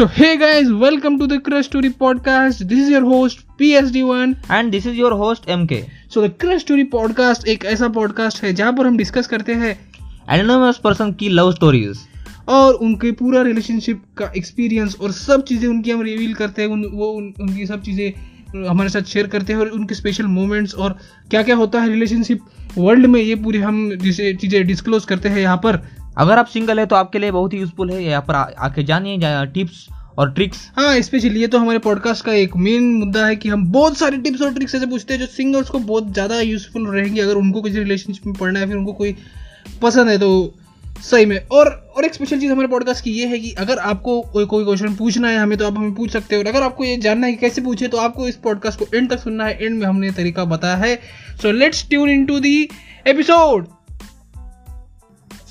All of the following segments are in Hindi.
So hey guys, welcome to the Crush Story podcast. This is your host PSD1. And this is your host M K So the Crush Story podcast एक ऐसा podcast है जहाँ पर हम डिस्कस करते हैं एनोनमस पर्सन की लव स्टोरीज और उनके पूरा रिलेशनशिप का एक्सपीरियंस और सब चीज़ें उनकी हम रिवील करते हैं उन, वो उन, उनकी सब चीज़ें हमारे साथ शेयर करते हैं और उनके स्पेशल मोमेंट्स और क्या क्या होता है रिलेशनशिप वर्ल्ड में ये पूरी हम जिसे चीज़ें डिस्क्लोज करते हैं यहाँ पर अगर आप सिंगल है तो आपके लिए बहुत ही यूजफुल है, यहाँ पर आके जानिए टिप्स और ट्रिक्स हाँ स्पेशली ये तो हमारे पॉडकास्ट का एक मेन मुद्दा है कि हम बहुत सारे टिप्स और ट्रिक्स ऐसे पूछते हैं जो सिंगर्स को बहुत ज़्यादा यूजफुल रहेंगे, अगर उनको किसी रिलेशनशिप में पढ़ना है, फिर उनको कोई पसंद है तो सही में। और और एक स्पेशल चीज़ हमारे पॉडकास्ट की ये है कि अगर आपको कोई कोई क्वेश्चन पूछना है हमें तो आप हमें पूछ सकते हो। और अगर आपको ये जानना है कि कैसे पूछे तो आपको इस पॉडकास्ट को एंड तक सुनना है। एंड में हमने तरीका बताया है। So let's tune in to the episode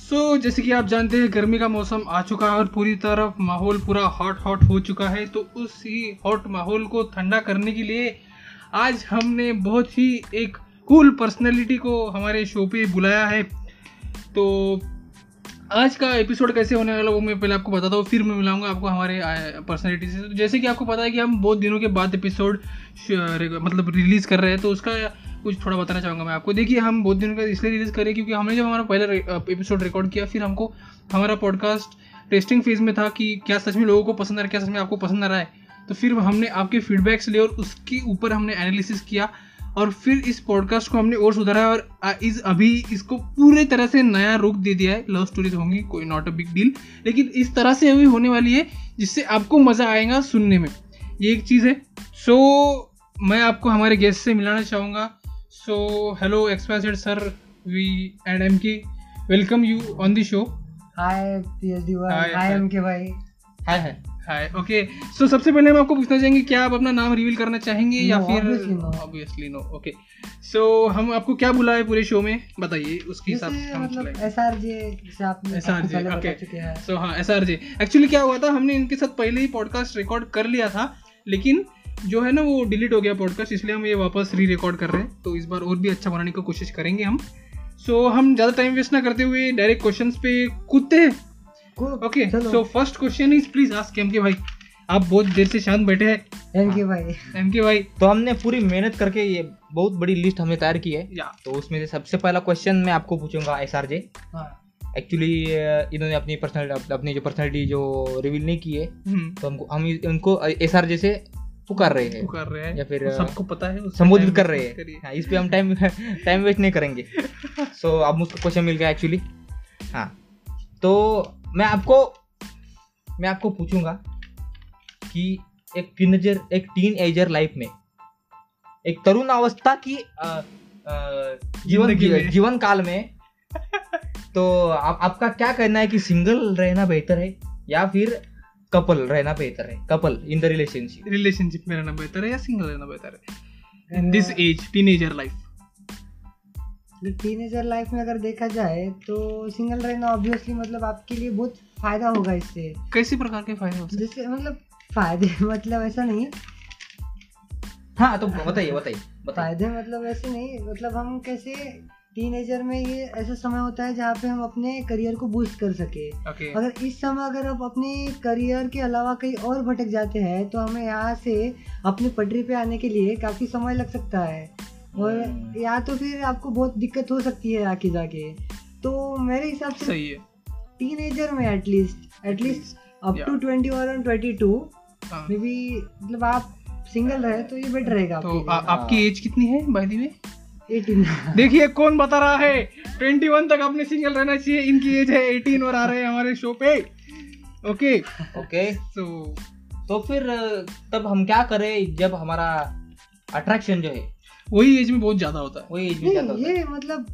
so so, जैसे कि आप जानते हैं गर्मी का मौसम आ चुका है और पूरी तरफ़ माहौल पूरा हॉट हॉट हो चुका है। तो उस ही हॉट माहौल को ठंडा करने के लिए आज हमने बहुत ही एक कूल पर्सनैलिटी को हमारे शो पे बुलाया है। तो आज का एपिसोड कैसे होने वाला वो मैं पहले आपको बताता हूँ फिर मैं मिलाऊँगा आपको हमारे पर्सनैलिटी से। तो जैसे कि आपको पता है कि हम बहुत दिनों के बाद एपिसोड मतलब रिलीज़ कर रहे हैं तो उसका कुछ थोड़ा बताना चाहूँगा मैं आपको। देखिए हम बहुत दिनों का इसलिए रिलीज़ करें क्योंकि हमने जब हमारा पहला एपिसोड रिकॉर्ड किया फिर हमको हमारा पॉडकास्ट टेस्टिंग फ़ेज़ में था कि क्या सच में लोगों को पसंद आ रहा है क्या सच में आपको पसंद आ रहा है। तो फिर हमने आपके फीडबैक्स लिए और उसके ऊपर हमने एनालिसिस किया और फिर इस पॉडकास्ट को हमने और सुधारा और इस अभी इसको पूरे तरह से नया रुख दे दिया है। लव स्टोरीज होंगी कोई नॉट अ बिग डील लेकिन इस तरह से अभी होने वाली है जिससे आपको मज़ा आएगा सुनने में। ये एक चीज़ है। सो so, मैं आपको हमारे गेस्ट से मिलाना चाहूँगा। So hello एक्सपाइजेड sir we and M K welcome you on the show hi PhD one Hi, hi hi. M K भाई हाय हाय हाय ओके सो सबसे पहले हम आपको पूछना चाहेंगे क्या आप अपना नाम रिवील करना चाहेंगे no, या फिर ऑब्वियसली नो ओके सो हम आपको क्या बुलाए पूरे शो में? बताइए उसके हिसाब से हम मतलब चलाएँगे। एस आर जे जैसे आपने एस आर आपको जे पहले ओके सो हाँ। एस आर जे एक्चुअली क्या हुआ था हमने इनके साथ पहले ही पॉडकास्ट रिकॉर्ड कर लिया था लेकिन जो है ना वो डिलीट हो गया पॉडकास्ट इसलिए हम ये वापस री रिकॉर्ड कर रहे हैं। तो इस बार और भी अच्छा बनाने की कोशिश करेंगे हम। सो so, हम ज़्यादा टाइम वेस्ट ना करते हुए डायरेक्ट क्वेश्चंस पे कूदते हैं। Okay so first question is please ask M K भाई। आप बहुत देर से शांत बैठे हैं। एम के भाई। एम के भाई। तो हमने पूरी मेहनत करके ये बहुत बड़ी लिस्ट हमने तैयार की है। या। तो उसमें से सबसे पहला क्वेश्चन मैं आपको पूछूँगा एस आर जे हाँ। एक्चुअली इन्होंने अपनी पर्सनल अपनी जो पर्सनैलिटी जो रिवील नहीं की है हम्म, तो हमको हम इनको एस आर जे से पुकार रहे हैं। कर रहे हैं। या फिर, सबको पता है संबोधित कर रहे हैं। हाँ, इस पे हम टाइम टाइम वेस्ट नहीं करेंगे। सो अब मुझको क्वेश्चन मिल गया एक्चुअली हाँ। तो मैं आपको मैं आपको पूछूँगा कि एक टीनेजर एक टीन एजर लाइफ में एक तरुण अवस्था की अ, अ, जीवन जीवन काल में तो आप, आपका क्या कहना है कि सिंगल रहना बेहतर है? या फिर कपल रहना बेहतर है couple in the relationship relationship में रहना बेहतर है या सिंगल रहना बेहतर है in this age teenager life teenager life में अगर देखा जाए तो सिंगल रहना ऑब्वियसली मतलब आपके लिए बहुत फ़ायदा होगा इससे। कैसे प्रकार के फ़ायदे हो सकते जैसे मतलब फ़ायदे मतलब ऐसा नहीं। हाँ तो बताइए बताइए बताइए। फ़ायदे मतलब ऐसे नहीं मतलब हम कैसे टीनेजर में ये ऐसा समय होता है जहाँ पे हम अपने करियर को बूस्ट कर सके। ओके अगर इस समय अगर आप अपने करियर के अलावा कहीं और भटक जाते हैं तो हमें यहाँ से अपनी पटरी पे आने के लिए काफ़ी समय लग सकता है। और हम्म। या तो फिर आपको बहुत दिक्कत हो सकती है आके जाके। तो मेरे हिसाब से सही है। टीनेजर में at least at least up to twenty one और ट्वेंटी टू। मे बी मतलब आप सिंगल रहे तो ये बेटर रहेगा तो आपकी एज कितनी है बाय द वे देखिए कौन बता रहा है? 21 तक आपने सिंगल रहना चाहिए। इनकी एज है 18 और आ रहे हैं हमारे शो पे। ओके ओके सो तो फिर तब हम क्या करें जब हमारा अट्रैक्शन जो है? वही एज में बहुत ज़्यादा होता है। वही एज में ज़्यादा होता है। ये मतलब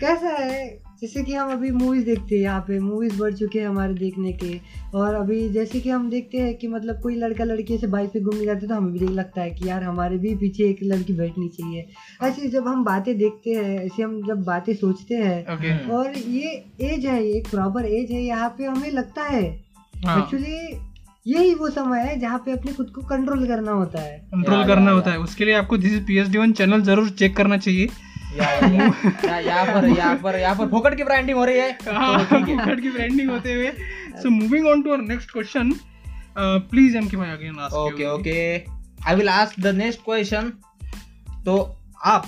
कैसा है? जैसे कि हम अभी मूवीज़ देखते हैं यहाँ पे मूवीज़ बढ़ चुके हैं हमारे देखने के। और अभी जैसे कि हम देखते हैं कि मतलब कोई लड़का लड़की ऐसे बाइक पे घूमने जाते हैं तो हमें भी लगता है कि यार हमारे भी पीछे एक लड़की बैठनी चाहिए। ऐसे जब हम बातें देखते हैं ऐसे हम जब बातें सोचते हैं हम्म। और ये एज है ये एक प्रॉपर एज है यहाँ पे हमें लगता है। हाँ। एक्चुअली यही वो समय है जहाँ पे अपने खुद को कंट्रोल करना होता है। कंट्रोल करना होता है। उसके लिए आपको this P H D one channel ज़रूर चेक करना चाहिए। यहाँ पर यहाँ पर यहाँ पर फोकट की ब्रांडिंग हो रही है। तो है। फुकट की ब्रांडिंग होते हुए। So moving on to our next question please M again ask okay okay I will ask the next question तो आप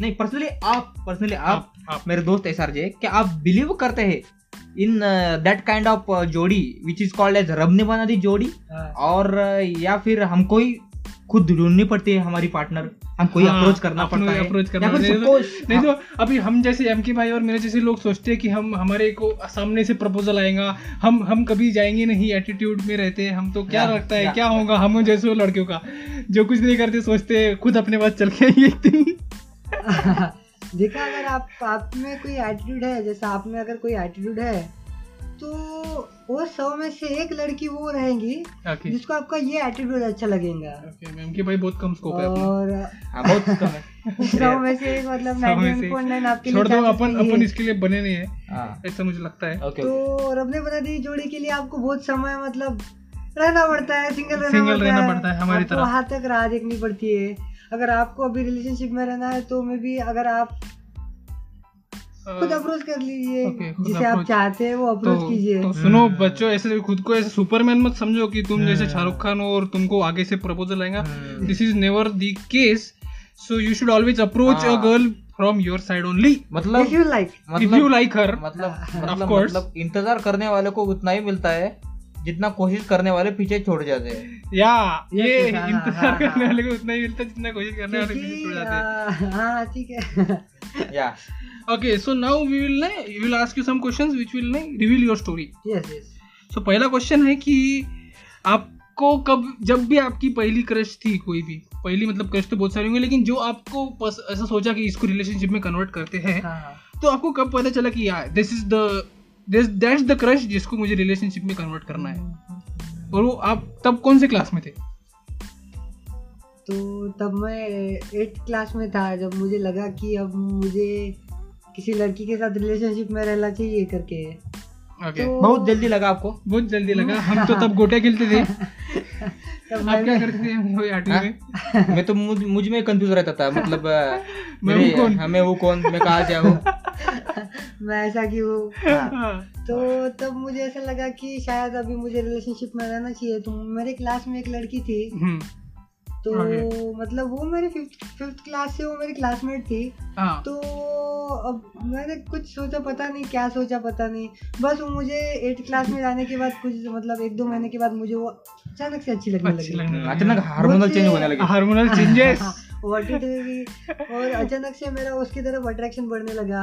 नहीं पर्सनली आप पर्सनली आप आप मेरे दोस्त एस आर क्या आप बिलीव करते हैं इन दैट काइंड ऑफ़ जोड़ी विच इज़ कॉल्ड एज रब ने बना दी जोड़ी? हाँ, और या फिर हमको ही खुद ढूंढनी पड़ती है हमारी पार्टनर हमको ही हाँ, अप्रोच करना पड़ता है। approach करना या फिर नहीं तो अभी हम जैसे एम के भाई और मेरे जैसे लोग सोचते हैं कि हम हमारे को सामने से प्रपोजल आएगा। हम हम कभी जाएँगे नहीं एटीट्यूड में रहते हैं। हम तो क्या लगता है क्या होगा हम जैसे लड़कियों का? जो कुछ नहीं करते सोचते खुद अपने पास चल के आएँगे एक दिन। देखा अगर आप आप में कोई एटीट्यूड है जैसे आप में अगर कोई एटीट्यूड है तो वो सौ में से एक लड़की वो रहेंगी ओके जिसको आपका ये एटीट्यूड अच्छा लगेगा। के भाई बहुत कम स्कोप है और हाँ, बहुत कम है। सौ में से एक मतलब सौ में 99.9 आपके लिए छोड़ दो अपन अपन इसके लिए बने नहीं है। हाँ, ऐसा मुझे लगता है। ओके तो रब ने बना दी जोड़ी के लिए आपको बहुत समय मतलब रहना पड़ता है सिंगल रहना Single पड़ता रहना है। पड़ता है, हमारी तरह। वहाँ तक राह देखनी पड़ती है। अगर आपको अभी रिलेशनशिप में रहना है तो मे भी अगर आप खुद अप्रोच कर लीजिए okay, जिसे आप चाहते हैं वो अप्रोच तो, कीजिए तो सुनो हम्म। बच्चों ऐसे खुद को ऐसे सुपरमैन मत समझो कि तुम जैसे हम्म। शाहरुख खान हो और तुमको आगे से प्रपोजल आएगा। This is never the case so you should always approach a. Girl from your side only मतलब if you like if you like her मतलब मतलब मतलब इंतज़ार करने वाले को उतना ही मिलता है जितना कोशिश करने वाले पीछे छोड़ जाते हैं। या ये हाँ, इंतज़ार हाँ, करने हाँ। वाले को उतना ही मिलता है जितना कोशिश करने वाले पीछे छूट जाते हैं। हाँ ठीक है। Yeah. Okay so now we will we will ask you some questions which will reveal your story yes yes so पहला क्वेश्चन है कि आपको कब जब भी आपकी पहली क्रश थी कोई भी पहली मतलब क्रश तो बहुत सारी होंगी लेकिन जो आपको ऐसा सोचा कि इसको रिलेशनशिप में कन्वर्ट करते हैं हाँ तो आपको कब पता चला कि यार this is the that's the crush जिसको मुझे रिलेशनशिप में कन्वर्ट करना है। और वो आप तब कौन से क्लास में थे? तो तब मैं एट्थ क्लास में था, जब मुझे लगा कि अब मुझे किसी लड़की के साथ रिलेशनशिप में रहना चाहिए करके। ओके तो बहुत जल्दी लगा आपको? बहुत जल्दी लगा। हम तो तब गोटे खेलते थे। तब आप क्या करते थे? आठवीं हाँ? में। मैं तो मुझ, मुझमें कंफ्यूज रहता था मतलब मैं मेरे- हूँ कौन? हमें वो कौन? मैं कहा जाऊँ मैं ऐसा क्यों हाँ, तो तब मुझे ऐसा लगा कि शायद अभी मुझे रिलेशनशिप में रहना चाहिए। तो मेरे क्लास में एक लड़की थी। हम्म, तो मतलब वो मेरे फिफ्थ क्लास से वो मेरी क्लासमेट थी। हाँ। तो अब मैंने कुछ सोचा पता नहीं क्या सोचा पता नहीं। बस वो मुझे एट क्लास में जाने के बाद कुछ मतलब एक दो महीने के बाद मुझे वो अचानक से अच्छी लगने लगी। अचानक हार्मोनल चेंज होने लगे। हार्मोनल चेंजेस it is, और अचानक से मेरा उसकी तरफ़ अट्रैक्शन बढ़ने लगा।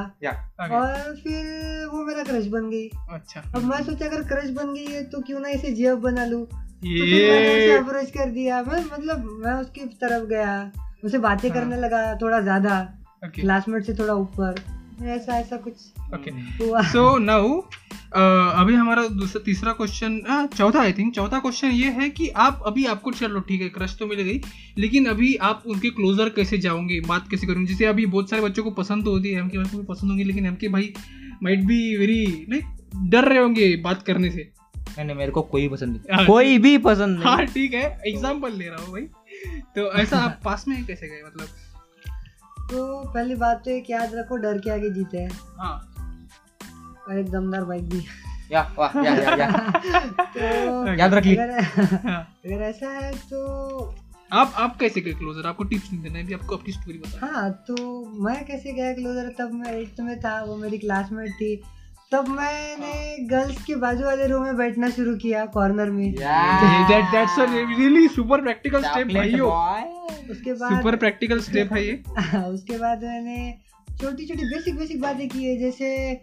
और फिर वो मेरा क्रश बन गई। अच्छा। अब मैं सोचा अगर क्रश बन गई है तो क्यों ना इसे जेब बना लूँ? ये अप्रोच कर दिया। मैं मतलब मैं उसकी तरफ़ गया। उसे बातें हाँ। करने लगा थोड़ा ज़्यादा। क्लासमेट से थोड़ा ऊपर। ऐसा ऐसा कुछ ओके हुआ। सो नाउ अभी हमारा दूसरा तीसरा क्वेश्चन चौथा आई थिंक चौथा क्वेश्चन ये है कि आप अभी आपको चलो ठीक है क्रश तो मिल गई लेकिन अभी आप उनके क्लोजर कैसे जाओगे? बात कैसे करोगे? जैसे अभी बहुत सारे बच्चों को पसंद तो होती है एम के भाई को भी पसंद होंगी लेकिन एम के भाई माइट बी वेरी लाइक डर रहे होंगे बात करने से। नहीं नहीं मेरे को कोई पसंद हाँ, नहीं कोई भी पसंद नहीं। हाँ ठीक है। एग्ज़ाम्पल ले रहा हूँ भाई। तो ऐसा आप पास में कैसे गए मतलब? तो पहली बात तो एक याद रखो डर के आगे जीते हैं। हाँ। और एक दमदार बाइक भी। या वाह या या या। तो याद रख ली। अगर हाँ। ऐसा है तो आप आप कैसे गए क्लोजर आपको टिप्स नहीं देना है अभी आपको अपनी स्टोरी बता हाँ तो मैं कैसे गया क्लोजर तब मैं एट्थ में था वो मेरी क्लासमेट थी। तब मैंने गर्ल्स के बाजू वाले रूम में बैठना शुरू किया कॉर्नर में। That that's a really super practical step भाइयों उसके बाद सुपर प्रैक्टिकल स्टेप है ये। उसके बाद मैंने छोटी छोटी बेसिक बेसिक बातें की है जैसे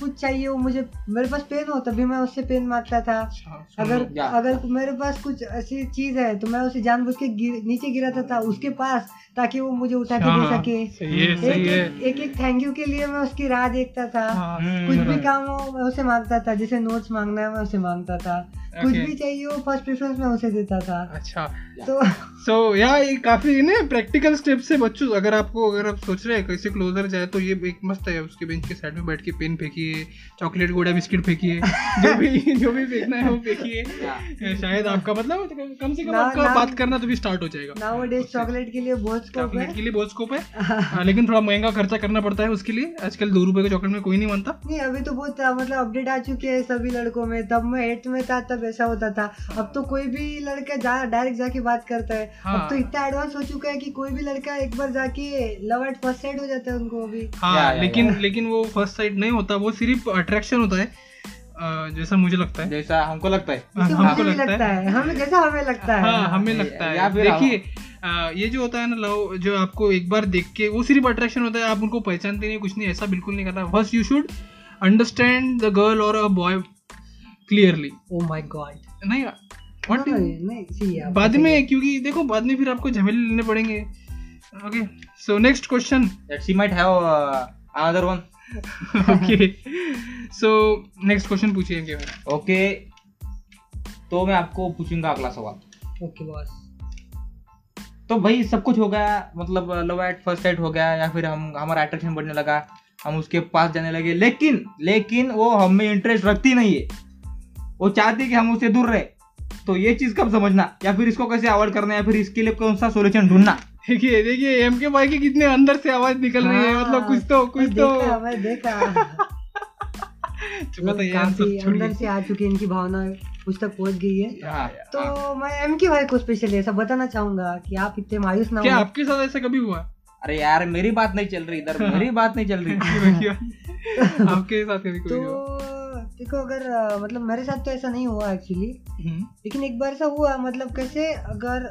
कुछ चाहिए वो मुझे मेरे पास पेन हो तभी मैं उससे पेन माँगता था। अच्छा, अगर अगर मेरे पास कुछ ऐसी चीज़ है तो मैं उसे जानबूझ के गिर, नीचे गिराता था उसके पास ताकि वो मुझे उठा के दे हाँ, सके। सही है एक सही है। एक, एक एक थैंक यू के लिए मैं उसकी राह देखता था। हाँ, हम्म, कुछ भी काम हो मैं उसे माँगता था। जैसे नोट्स मांगना है मैं उसे माँगता था। कुछ भी चाहिए हो फ़र्स्ट प्रेफरेंस में उसे देता था। अच्छा। तो सो या ये काफ़ी ना प्रैक्टिकल स्टेप से बच्चों। अगर आपको अगर आप सोच रहे हैं कैसे क्लोजर जाए तो ये एक मस्त है। उसके बेंच के साइड में बैठ के पेन फेंकिए चॉकलेट गोड़ा बिस्किट फेंकिए जो भी जो भी फेंकना है वो फेंकिए। शायद आपका मतलब कम से कम आपका बात करना तो भी स्टार्ट हो जाएगा। नाउ डेज़ चॉकलेट के लिए बहुत काफ़ी है? के लिए बहुत स्कोप है। हाँ, लेकिन थोड़ा महँगा खर्चा करना पड़ता है उसके लिए। आजकल दो रुपए के चॉकलेट में कोई नहीं मानता। नहीं अभी तो बहुत मतलब अपडेट आ चुके हैं सभी लड़कों में। तब मैं एट में था तब ऐसा होता था। अब तो कोई भी लड़का जा डायरेक्ट जाके बात करता है। हाँ। अब तो इतना एडवांस हो चुका है कि कोई भी लड़का एक बार जाके लव एट फ़र्स्ट साइड हो जाता है उनको अभी। हाँ लेकिन लेकिन वो फ़र्स्ट साइड नहीं होता वो सिर्फ़ अट्रैक्शन होता है। जैसा मुझे लगता है। जैसा हमको लगता है। हाँ, हमको लगता लगता है। है। हमें जैसा हमें लगता है। हाँ हमें लगता है। देखिए ये जो होता है ना लव जो आपको एक बार देख के वो सिर्फ़ अट्रैक्शन होता है आप उनको पहचानते नहीं कुछ नहीं ऐसा बिल्कुल नहीं करना। First you should understand the girl और a boy clearly oh my God नहीं you- नहीं बाद में क्योंकि देखो बाद में फिर आपको झमेले लेने पड़ेंगे। Okay so next question that she might have uh, another one. Okay so next question पूछिए। ओके तो मैं आपको पूछूँगा अगला सवाल। ओके बॉस तो भाई सब कुछ हो गया मतलब लव एट फ़र्स्ट साइड हो गया या फिर हम हमारा अट्रैक्शन बढ़ने लगा हम उसके पास जाने लगे। लेकिन लेकिन वो हम में इंटरेस्ट रखती नहीं है। वो चाहती है कि हम उससे दूर रहे। तो ये चीज़ कब समझना? या फिर इसको कैसे अवॉइड करना? या फिर इसके लिए कौन सा सोल्यूशन ढूंढना? देखिए देखिए एम के भाई की कितने अंदर से आवाज़ निकल रही है। हाँ, मतलब कुछ तो कुछ तो। देखा देखा। तो। अंदर से आ चुकी इनकी भावना उस तक पहुँच गई है। तो मैं एम के भाई को स्पेशली ऐसा बताना चाहूँगा कि आप इतने मायूस ना क्या आपके साथ ऐसा कभी हुआ? अरे यार मेरी बात नहीं चल रही इधर मेरी बात नहीं चल रही। आपके साथ कभी तो कोई हुआ? देखो अगर मतलब मेरे साथ तो ऐसा नहीं हुआ एक्चुअली हम्म, लेकिन एक बार ऐसा हुआ मतलब कैसे अगर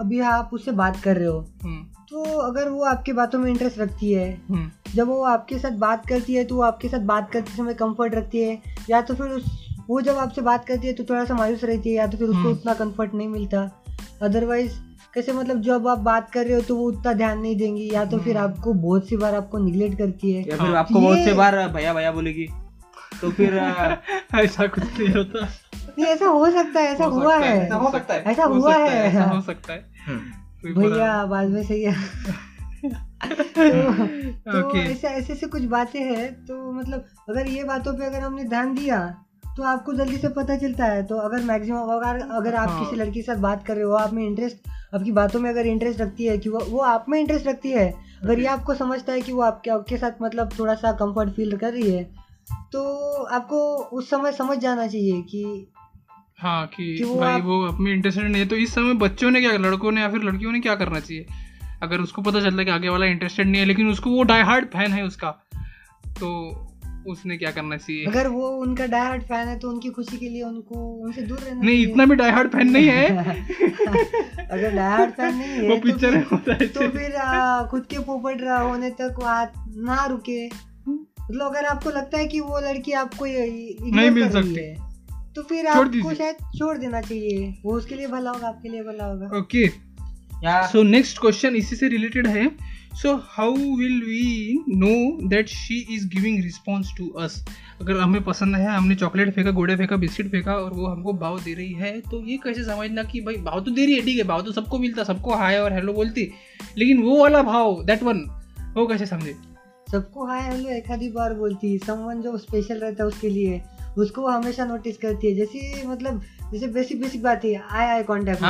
अभी आप उससे बात कर रहे हो हम्म, तो अगर वो आपकी बातों में इंटरेस्ट रखती है हम्म, जब वो आपके साथ बात करती है तो वो आपके साथ बात करते समय कंफर्ट रखती है या तो फिर उस वो जब आपसे बात करती है तो थोड़ा सा मायूस रहती है या तो फिर उसको हम्म। उतना कंफर्ट नहीं मिलता। अदरवाइज़ कैसे मतलब जब आप बात कर रहे हो तो वो उतना ध्यान नहीं देंगी या तो फिर हम्म। आपको बहुत सी बार आपको निगलेक्ट करती है। या फिर हाँ, आपको बहुत से बार भैया भैया बोलेगी। तो फिर ऐसा कुछ नहीं होता। नहीं ऐसा हो सकता है ऐसा हुआ है, है। ऐसा हो सकता है। ऐसा हुआ सकता ऐसा हो। है सकता है। हम्म, भैया बाद में सही है। तो, तो ऐसे ऐसे से कुछ बातें हैं तो मतलब अगर ये बातों पे अगर हमने ध्यान दिया तो आपको जल्दी से पता चलता है। तो अगर मैक्सिमम अगर अगर आप हाँ। किसी लड़की के साथ बात कर रहे हो आप में इंटरेस्ट आपकी बातों में अगर इंटरेस्ट रखती है कि वो वो आप में इंटरेस्ट रखती है। अगर ये आपको समझता है कि वो आपके आपके साथ मतलब थोड़ा सा कंफर्ट फील कर रही है तो आपको उस समय समझ जाना चाहिए कि हाँ कि, कि वो भाई आप- वो अपने इंटरेस्टेड नहीं है। तो इस समय बच्चों ने क्या लड़कों ने या फिर लड़कियों ने क्या करना चाहिए? अगर उसको पता चलता है कि आगे वाला इंटरेस्टेड नहीं है लेकिन उसको वो डाई हार्ड फ़ैन है उसका तो उसने क्या करना चाहिए? अगर वो उनका डायहार्ड फ़ैन है तो उनकी खुशी के लिए उनको उनसे दूर रहना नहीं इतना भी डाई हार्ड फ़ैन नहीं है। अगर डायहार्ड फ़ैन नहीं है वो तो पिक्चर होता है तो फिर आ, खुद के पोपट रहा होने तक बात ना रुके। मतलब अगर आपको लगता है कि वो लड़की आपको नहीं मिल सकती। है, तो फिर आपको शायद छोड़ देना चाहिए। वो उसके लिए भला होगा आपके लिए भला होगा। ओके सो नेक्स्ट क्वेश्चन इसी से रिलेटेड है। So how will we know that she is giving response to us अगर हमें पसंद है हमने चॉकलेट फेंका गोड़े फेंका बिस्किट फेंका और वो हमको भाव दे रही है तो ये कैसे समझना कि भाई भाव तो दे रही है ठीक है भाव तो सबको मिलता सबको हाय और हेलो बोलती लेकिन वो वाला भाव दैट वन वो कैसे समझे? सबको हाय हेलो एक आधी बार बोलती है समवन जो स्पेशल रहता है उसके लिए उसको वो हमेशा नोटिस करती है जैसे मतलब जैसे बेसिक बेसिक बात है eye eye contact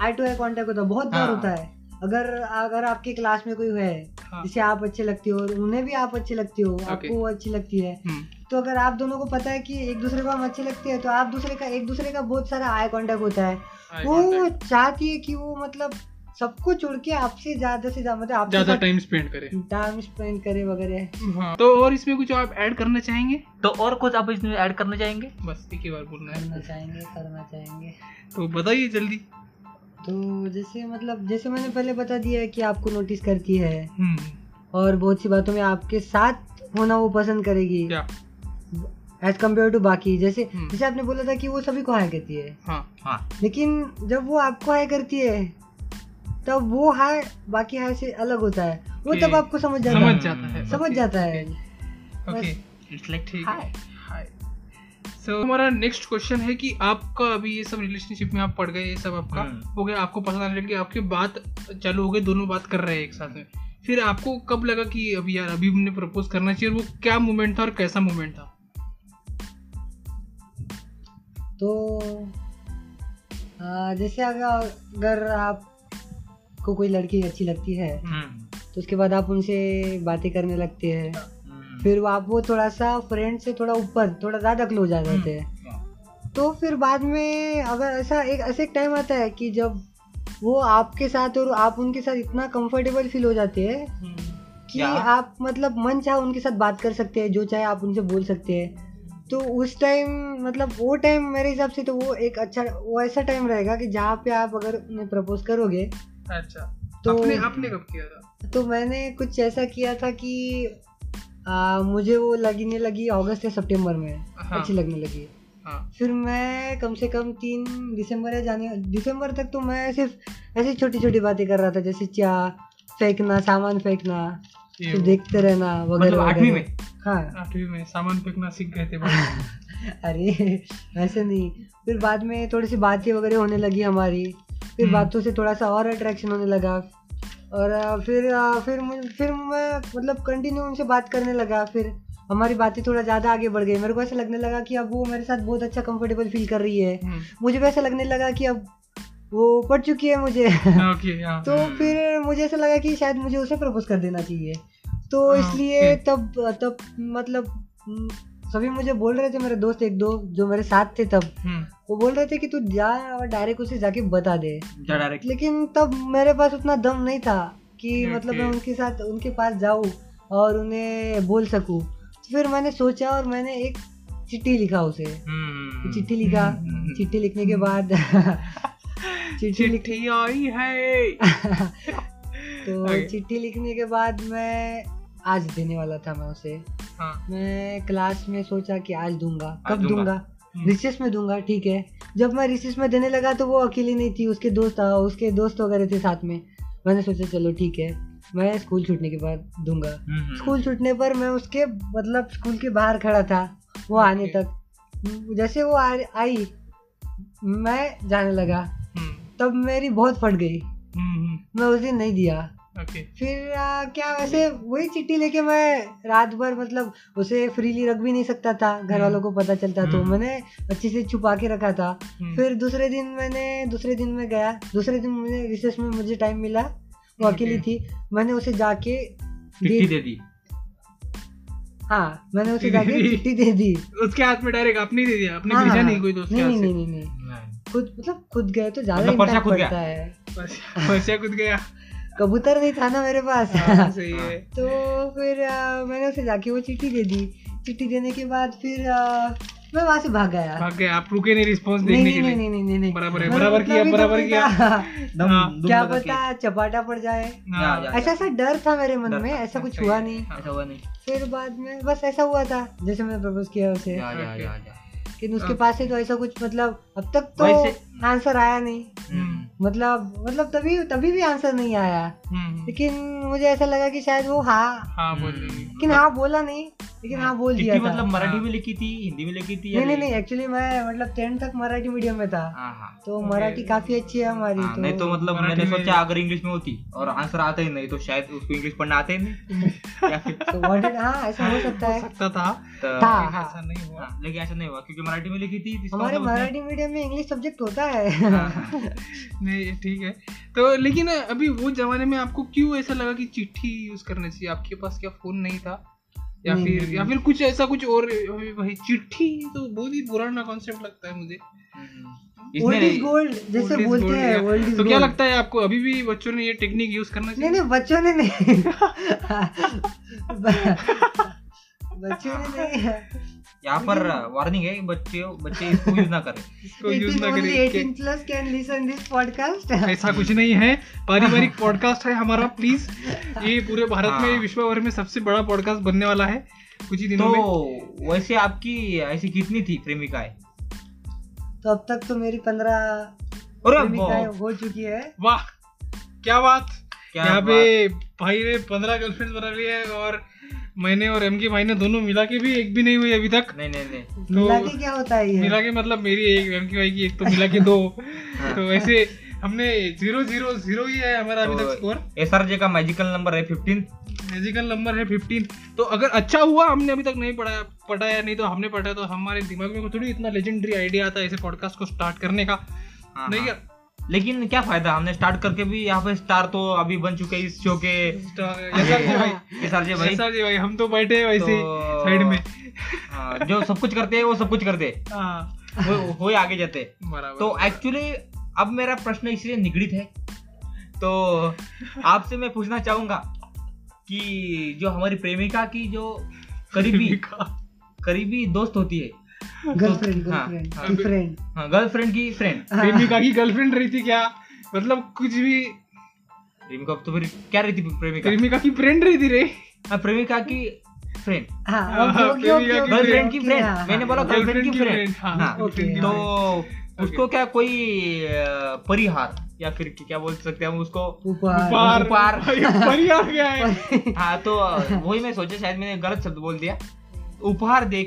eye to eye contact होता है बहुत बार हाँ। होता है। अगर अगर आपके क्लास में कोई है हाँ। जिसे आप अच्छे लगते हो और उन्हें भी आप अच्छे लगते हो आपको वो अच्छी लगती है। हम्म, तो अगर आप दोनों को पता है कि एक दूसरे को हम अच्छे लगते हैं तो आप दूसरे का एक दूसरे का बहुत सारा आई कांटेक्ट होता है। वो चाहती है कि वो मतलब सबको छोड़ के आपसे ज़्यादा से ज़्यादा मतलब ज़्यादा टाइम स्पेंड करे। टाइम स्पेंड करे वगैरह। हाँ। तो और इसमें कुछ आप ऐड करना चाहेंगे? तो और कुछ आप इसमें ऐड करना चाहेंगे? बस एक ही बार बोलना है। करना चाहेंगे करना चाहेंगे। तो बताइए जल्दी। तो जैसे मतलब जैसे मैंने पहले बता दिया है कि आपको नोटिस करती है। हम्म। और बहुत सी बातों में आपके साथ होना वो पसंद करेगी। एज कंपेयर टू बाकी जैसे हम्म। जैसे आपने बोला था कि वो सभी को हाई करती है। हाँ हाँ। लेकिन जब वो आपको हाई करती है तब वो हाय बाकी हाय से अलग होता है। वो तब आपको समझ जाता समझ है। जाता है। समझ जाता है। ओके इट्स लाइक ठीक है। सो हमारा नेक्स्ट क्वेश्चन है कि आपका अभी ये सब रिलेशनशिप में आप पड़ गए ये सब आपका हम्म। हो गया आपको पसंद आने लगी आपकी बात चालू हो गई दोनों बात कर रहे हैं एक साथ में। फिर आपको कब लगा कि अभी यार अभी हमने प्रपोज करना चाहिए और वो क्या मोमेंट था और कैसा मोमेंट था? तो आ, जैसे अगर अगर आप आपको कोई लड़की अच्छी लगती है हम्म, तो उसके बाद आप उनसे बातें करने लगते हैं। हम्म, फिर आप वो थोड़ा सा फ्रेंड से थोड़ा ऊपर थोड़ा ज़्यादा क्लोज आ जाते हैं। हाँ, तो फिर बाद में अगर ऐसा एक ऐसे एक टाइम आता है कि जब वो आपके साथ और आप उनके साथ इतना कंफर्टेबल फील हो जाते हैं कि क्या? आप मतलब मन चाहे उनके साथ बात कर सकते हैं जो चाहे आप उनसे बोल सकते हैं। तो उस टाइम मतलब वो टाइम मेरे हिसाब से तो वो एक अच्छा वो ऐसा टाइम रहेगा कि जहाँ पे आप अगर उन्हें प्रपोज करोगे अच्छा। तो- आपने आपने कब किया था? तो मैंने कुछ ऐसा किया था कि आ, मुझे वो लगने लगी अगस्त या सितंबर में हाँ। अच्छी लगने लगी। हाँ। फिर मैं कम से कम तीन दिसंबर या जाने दिसंबर तक तो मैं सिर्फ़ ऐसी छोटी छोटी बातें कर रहा था जैसे चाय फेंकना सामान फेंकना फिर देखते रहना वगैरह मतलब आठवीं में? हाँ। आठवीं में सामान फेंकना सीख गए थे अरे ऐसे नहीं। फिर बाद में थोड़ी सी बातें वगैरह होने लगी हमारी। फिर हम्म। बातों से थोड़ा सा और अट्रैक्शन होने लगा। और फिर फिर मुझे फिर मैं मतलब कंटिन्यू उनसे बात करने लगा। फिर हमारी बातें थोड़ा ज़्यादा आगे बढ़ गई। मेरे को ऐसा लगने लगा कि अब वो मेरे साथ बहुत अच्छा कंफर्टेबल फील कर रही है। हम्म, मुझे भी ऐसा लगने लगा कि अब वो पढ़ चुकी है मुझे। ओके हाँ। तो फिर मुझे ऐसा लगा कि शायद मुझे उसे प्रपोज कर देना चाहिए। तो हाँ, इसलिए फिर? तब तब मतलब हम्म, सभी मुझे बोल रहे थे मेरे दोस्त एक दो जो मेरे साथ थे तब हम्म, वो बोल रहे थे कि तू जा और डायरेक्ट उसे जाके बता दे। डायरेक्ट लेकिन तब मेरे पास उतना दम नहीं था कि मतलब मैं उनके साथ उनके पास जाऊँ और उन्हें बोल सकूँ। तो फिर मैंने सोचा और मैंने एक चिट्ठी लिखा उसे। हम्म, चिट्ठी लिखा। हम्म, चिट्ठी लिखने के बाद चिट्ठी लिख आई है। तो चिट्ठी लिखने के बाद मैं आज देने वाला था मैं उसे। हाँ। मैं क्लास में सोचा कि आज दूँगा। कब दूँगा। दूँगा? हम्म, रिसेस में दूँगा ठीक है। जब मैं रिसेस में देने लगा तो वो अकेली नहीं थी उसके दोस्त उसके दोस्त वगैरह थे साथ में। मैंने सोचा चलो ठीक है। मैं स्कूल छूटने के बाद दूँगा। हम्म, हम्म, स्कूल छूटने पर मैं उसके मतलब स्कूल के बाहर खड़ा था वो आने तक। जैसे वो आ- आई मैं जाने लगा। हम्म, तब मेरी बहुत फट गई। हम्म, हम्म, मैं उस दिन नहीं दिया। फिर आ, क्या वैसे वही चिट्ठी लेके मैं रात भर मतलब उसे फ्रीली रख भी नहीं सकता था घर वालों को पता चलता तो। हम्म। मैंने अच्छे से छुपा के रखा था। हम्म, फिर दूसरे दिन मैंने दूसरे दिन में गया। दूसरे दिन मुझे रिसेस में मुझे टाइम मिला। वो अकेली थी। मैंने उसे जाके चिट्ठी दे दे हाँ मैंने उसे जाके चिट्ठी दे दी। उसके हाथ में डायरेक्ट आपने दे दिया। आपने हाँ, भेजा हाँ, नहीं कोई दोस्त नहीं नहीं नहीं नहीं। खुद मतलब खुद गए तो ज़्यादा मतलब इम्पैक्ट खुद पड़ता है। पर्चा कूद गया? कबूतर नहीं था ना मेरे पास। हाँ, सही है। तो फिर आ, मैंने उसे जाके वो चिट्ठी दे दी। चिट्ठी देने के बाद फिर आ, मैं वहाँ से भाग गया। भाग गए आप रुके नहीं देखने नहीं के लिए? नहीं नहीं नहीं। नहीं बराबर है, बराबर मतलब किया, बराबर किया। नहीं दम हाँ, क्या पता चपाटा पड़ जाए। हाँ, ऐसा ऐसा डर था मेरे मन में ऐसा कुछ हुआ नहीं। हाँ, ऐसा हुआ नहीं। फिर बाद में बस ऐसा हुआ था जैसे मैंने प्रपोज किया उसे। या, या, या, या। लेकिन उसके हाँ। पास से तो ऐसा कुछ मतलब अब तक तो आंसर आया नहीं। हम्म, मतलब मतलब तभी तभी भी आंसर नहीं आया। हम्म, लेकिन मुझे ऐसा लगा कि शायद वो हाँ। हाँ बोल लेकिन हाँ बोला नहीं। लेकिन हाँ बोल दिया मतलब मराठी हाँ। में लिखी थी हिंदी में लिखी थी नहीं नहीं नहीं? एक्चुअली मैं मतलब टेंथ तक मराठी मीडियम में था। हाँ हाँ तो. मराठी काफ़ी अच्छी है हमारी तो नहीं तो मतलब मैंने सोचा अगर इंग्लिश में होती और आंसर आता ही नहीं तो शायद उसको इंग्लिश पढ़ना आते ही नहीं। तो हाँ ऐसा हो सकता है सकता था ऐसा नहीं हुआ। लेकिन ऐसा नहीं हुआ क्योंकि मराठी में लिखी थी हमारे मतलब मराठी मीडियम में इंग्लिश सब्जेक्ट होता है। हाँ, नहीं ठीक है। तो लेकिन अभी वो जमाने में आपको क्यों ऐसा लगा कि चिट्ठी यूज़ करना चाहिए? आपके पास क्या फ़ोन नहीं था? या फिर या फिर कुछ ऐसा कुछ और भाई चिट्ठी तो बहुत ही पुराना कॉन्सेप्ट लगता है मुझे। इसने इज़ गोल्ड जैसे बोलते हैं yeah. इज़ तो क्या लगता है आपको? अभी भी बच्चों ने ये टेक्निक यूज़ करना नहीं नहीं बच्चों ने नहीं। बच्चों ने नहीं। यहाँ पर वार्निंग है बच्चे बच्चे इसको यूज़ ना करें। इसको यूज़ ना करें। 18 plus can listen this ऐसा कुछ नहीं है। पारिवारिक पॉडकास्ट है हमारा प्लीज़ ये पूरे भारत में हाँ। विश्व भर में सबसे बड़ा पॉडकास्ट बनने वाला है कुछ ही दिनों में। तो वैसे आपकी ऐसी कितनी थी प्रेमिकाएँ? तो अब तक तो मेरी पंद्रह प्रेमिकाएँ हो चुकी है। वाह क्या बात! क्या यहाँ पे भाई ने पंद्रह गर्लफ्रेंड बना ली है और मैंने और एम के भाई ने दोनों मिला के भी एक भी नहीं हुई अभी तक। नहीं नहीं नहीं। तो मिला के क्या होता है ये? मिला के मतलब मेरी एक एम के भाई की एक तो मिला के दो। तो ऐसे हमने ज़ीरो ज़ीरो ज़ीरो ही है हमारा अभी तक तो स्कोर एस आर जे का मैजिकल नंबर है फिफ्टीन मैजिकल नंबर है फिफ्टीन तो अगर अच्छा हुआ हमने अभी तक नहीं पढ़ाया पढ़ाया नहीं तो हमने पढ़ाया तो हमारे दिमाग में थोड़ी इतना लेजेंडरी आइडिया आता है ऐसे पॉडकास्ट को स्टार्ट करने का। नहीं क्या? लेकिन क्या फ़ायदा हमने स्टार्ट करके भी यहाँ पे स्टार तो अभी बन चुके इस शो के जी भाई। जी भाई। जी भाई हम तो बैठे हैं वैसे तो- साइड में। हाँ, जो सब कुछ करते हैं वो सब कुछ करते। हैं। हाँ आगे जाते। तो एक्चुअली अब मेरा प्रश्न इसलिए निगड़ित है। तो आपसे मैं पूछना चाहूँगा कि जो हमारी प्रेमिका की जो करीबी करीबी दोस्त होती है गर्लफ्रेंड हाँ, गर्लफ्रेंड हाँ, की फ्रेंड हाँ गर्लफ्रेंड की फ्रेंड प्रेमिका की गर्लफ्रेंड रही थी क्या? मतलब कुछ भी प्रेमिका तो फिर क्या रहती प्रेमिका? प्रेमिका की फ्रेंड रही थी रे। हाँ, प्रेमिका की फ्रेंड गर्लफ्रेंड की फ्रेंड मैंने बोला गर्लफ्रेंड की फ्रेंड हाँ, तो उसको क्या कोई परिहार या फिर क्या बोल सकते हैं हम उसको? उपहार। उपहार। उपहार। परिहार क्या है? हाँ तो वही मैं सोचा शायद मैंने गलत शब्द बोल दिया। उपहार दे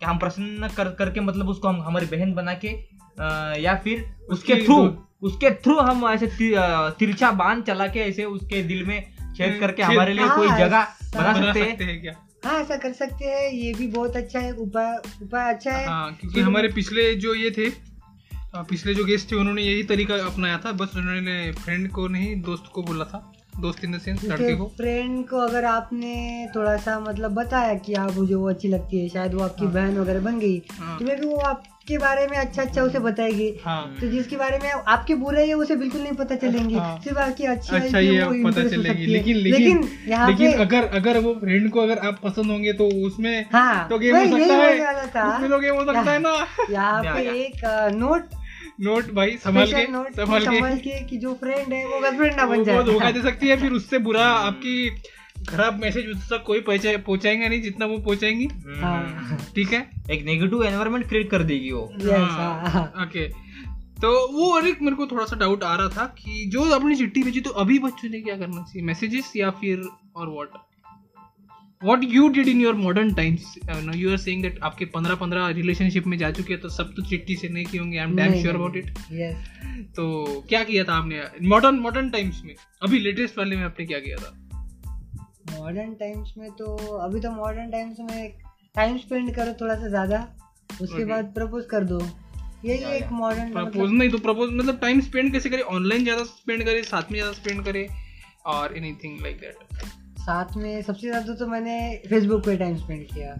के हम प्रसन्न कर करके मतलब उसको हम हमारी बहन बना के अ, या फिर उसके थ्रू उसके थ्रू हम ऐसे तिरछा बाँध चला के ऐसे उसके दिल में छेद करके हमारे लिए कोई हाँ, जगह ऐसा बना सकते हैं। हैं क्या? हाँ ऐसा कर सकते हैं। ये भी बहुत अच्छा है उपाय उपाय अच्छा है हाँ क्योंकि हमारे पिछले जो ये थे पिछले जो गेस्ट थे उन्होंने यही तरीका अपनाया था। बस उन्होंने फ्रेंड को नहीं दोस्त को बोला था। दोस्त इन द सेंस लड़के को। फ्रेंड को अगर आपने थोड़ा सा मतलब बताया कि आप मुझे वो अच्छी लगती है शायद वो आपकी हाँ। बहन वगैरह बन गई हाँ। तो मे भी वो आपके बारे में अच्छा अच्छा उसे बताएगी। हाँ। तो जिसके बारे में आपके बुरे है उसे बिल्कुल नहीं पता चलेंगे। हाँ। सिर्फ़ आपकी अच्छी अच्छा वो पता चलेगी। लेकिन लेकिन यहाँ लेकिन पे अगर अगर वो फ्रेंड को अगर आप पसंद होंगे तो उसमें हाँ तो गेम हो है। उसमें तो गेम हो सकता है ना। यहाँ पे एक नोट नोट भाई संभाल के संभाल के। संभाल के कि जो फ्रेंड है वो गर्लफ्रेंड ना बन वो धोखा दे सकती है फिर उससे बुरा आपकी खराब मैसेज उस तक कोई पहुंचाएँगे नहीं जितना वो पहुंचाएँगी। हाँ। ठीक है? एक नेगेटिव एनवायरनमेंट क्रिएट कर देगी वो। Yes, हाँ, हाँ। ओके तो वो और एक मेरे को थोड़ा सा डाउट आ रहा था कि जो अपनी चिट्ठी भेजी तो अभी बच्चों ने क्या करना चाहिए? मैसेजेस या फिर और what what you did in your modern times you are saying that आपके 15 15 रिलेशनशिप में जा चुके हैं तो सब तो चिट्ठी से नहीं किए होंगे I am damn sure about it तो क्या किया था आपने? मॉडर्न मॉडर्न टाइम्स में अभी लेटेस्ट वाले में आपने क्या किया था? मॉडर्न टाइम्स में तो अभी तो मॉडर्न टाइम्स में टाइम स्पेंड करो थोड़ा सा ज़्यादा उसके Okay. बाद प्रपोज कर दो। यही एक मॉडर्न प्रपोज नहीं तो प्रपोज मतलब टाइम स्पेंड कैसे करे? ऑनलाइन ज़्यादा स्पेंड करे साथ में ज़्यादा स्पेंड करे और एनीथिंग लाइक दैट साथ में सबसे ज़्यादा तो मैंने फेसबुक पे टाइम स्पेंड किया।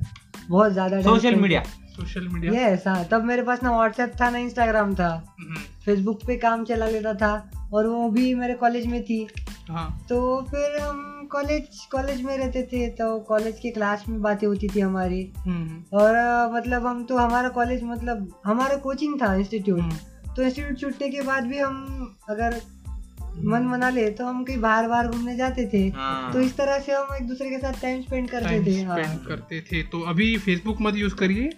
बहुत ज़्यादा social media social media yes हाँ तब मेरे पास ना व्हाट्सएप था ना इंस्टाग्राम था। हम्म, फेसबुक पे काम चला लेता था और वो भी मेरे कॉलेज में थी। हाँ। तो फिर हम कॉलेज कॉलेज में रहते थे तो कॉलेज के क्लास में बातें होती थी हमारी। हम्म, और मतलब हम तो हमारा कॉलेज मतलब हमारा कोचिंग था इंस्टीट्यूट हम्म, तो इंस्टीट्यूट छूटने के बाद भी हम अगर मन मना ले तो हम कहीं बाहर बाहर घूमने जाते थे। हाँ। तो इस तरह से हम एक दूसरे के साथ टाइम स्पेंड करते टाइम थे हाँ। करते थे। तो अभी फेसबुक मत यूज़ करिए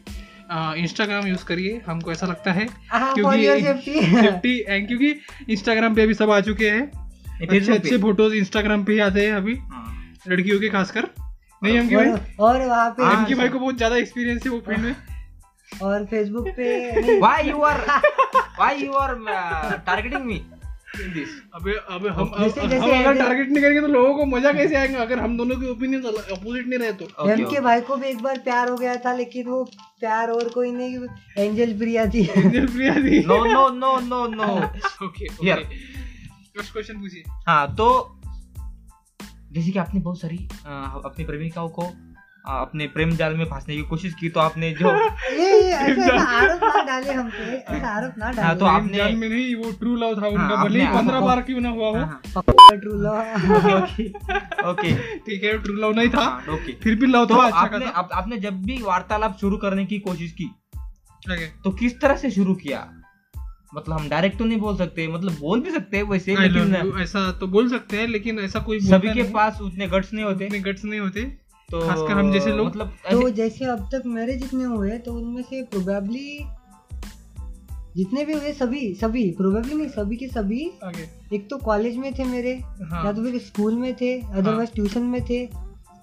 इंस्टाग्राम यूज़ करिए हमको ऐसा लगता है हाँ, क्योंकि सेफ्टी एंड क्योंकि इंस्टाग्राम पे अभी सब आ चुके हैं। अच्छे अच्छे फ़ोटोज़ इंस्टाग्राम पे आते हैं अभी। हाँ। लड़कियों के खासकर। नहीं हम भाई? और वहाँ पे हाँ, एम भाई को बहुत ज़्यादा एक्सपीरियंस है वो फ़ील्ड में। और फेसबुक पे नहीं, why you are why you are uh, अबे अबे हम जैसे- हम जैसे अगर टारगेट नहीं करेंगे तो लोगों को मज़ा कैसे आएगा अगर हम दोनों के ओपिनियन अपोजिट नहीं रहे तो? एम के भाई को भी एक बार प्यार हो गया था लेकिन वो प्यार और कोई नहीं एंजल प्रिया थी। एंजल प्रिया दी no no no no no. Okay. First question पूछिए। हाँ तो जैसे कि आपने बहुत सारी अपनी प्रेमिकाओं को अपने प्रेम जाल में फंसने की कोशिश की तो आपने जो ये ये ऐसा ऐसा आरोप ना डाले हम पे ऐसा आरोप ना हाँ, डाले। तो आपने- जान में नहीं वो ट्रू लव था उनका हाँ, भले ही आपने- पंद्रह बार क्यों ना हुआ हो। हाँ, ट्रू लव ओके ठीक है ट्रू लव नहीं था। ओके। फिर भी लव तो था अच्छा आपने आपने जब भी वार्तालाप शुरू करने की कोशिश की तो किस तरह से शुरू किया? मतलब हम डायरेक्ट तो नहीं बोल सकते मतलब बोल भी सकते हैं वैसे लेकिन ऐसा तो बोल सकते हैं लेकिन ऐसा कोई सभी के पास उतने गट्स नहीं होते। उतने गट्स नहीं होते। तो खासकर हम जैसे लोग। मतलब तो जैसे अब तक मेरे जितने हुए तो उनमें से प्रोबेबली जितने भी हुए सभी सभी प्रोबेबली नहीं सभी के सभी आगे एक तो कॉलेज में थे मेरे हाँ या तो फिर स्कूल में थे अदरवाइज़ हाँ. ट्यूशन में थे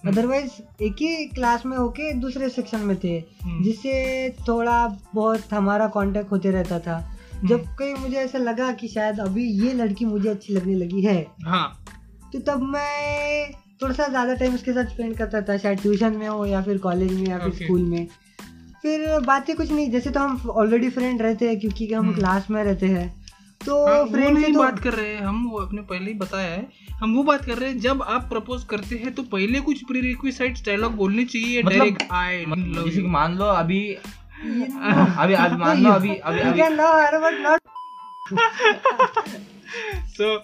अदरवाइज़ एक ही क्लास में होके दूसरे सेक्शन में थे हम्म। जिससे थोड़ा बहुत हमारा कांटेक्ट होते रहता था जब कहीं मुझे ऐसा लगा कि शायद अभी ये लड़की मुझे अच्छी लगने लगी है हाँ तो तब मैं थोड़ा सा ज़्यादा टाइम उसके साथ स्पेंड करता था शायद ट्यूशन में हो या फिर कॉलेज में या फिर Okay. स्कूल में फिर बातें कुछ नहीं जैसे तो हम ऑलरेडी फ्रेंड रहते हैं क्योंकि हम हम्म। क्लास में रहते हैं तो हाँ, फ्रेंड से नहीं तो बात कर रहे हैं हम वो आपने पहले ही बताया है हम वो बात कर रहे हैं जब आप प्रपोज करते हैं तो पहले कुछ प्री रिक्विसाइट्स डायलॉग बोलने चाहिए मतलब- डायरेक्ट आई मतलब जैसे मान लो अभी अभी अभी मान लो अभी अभी सो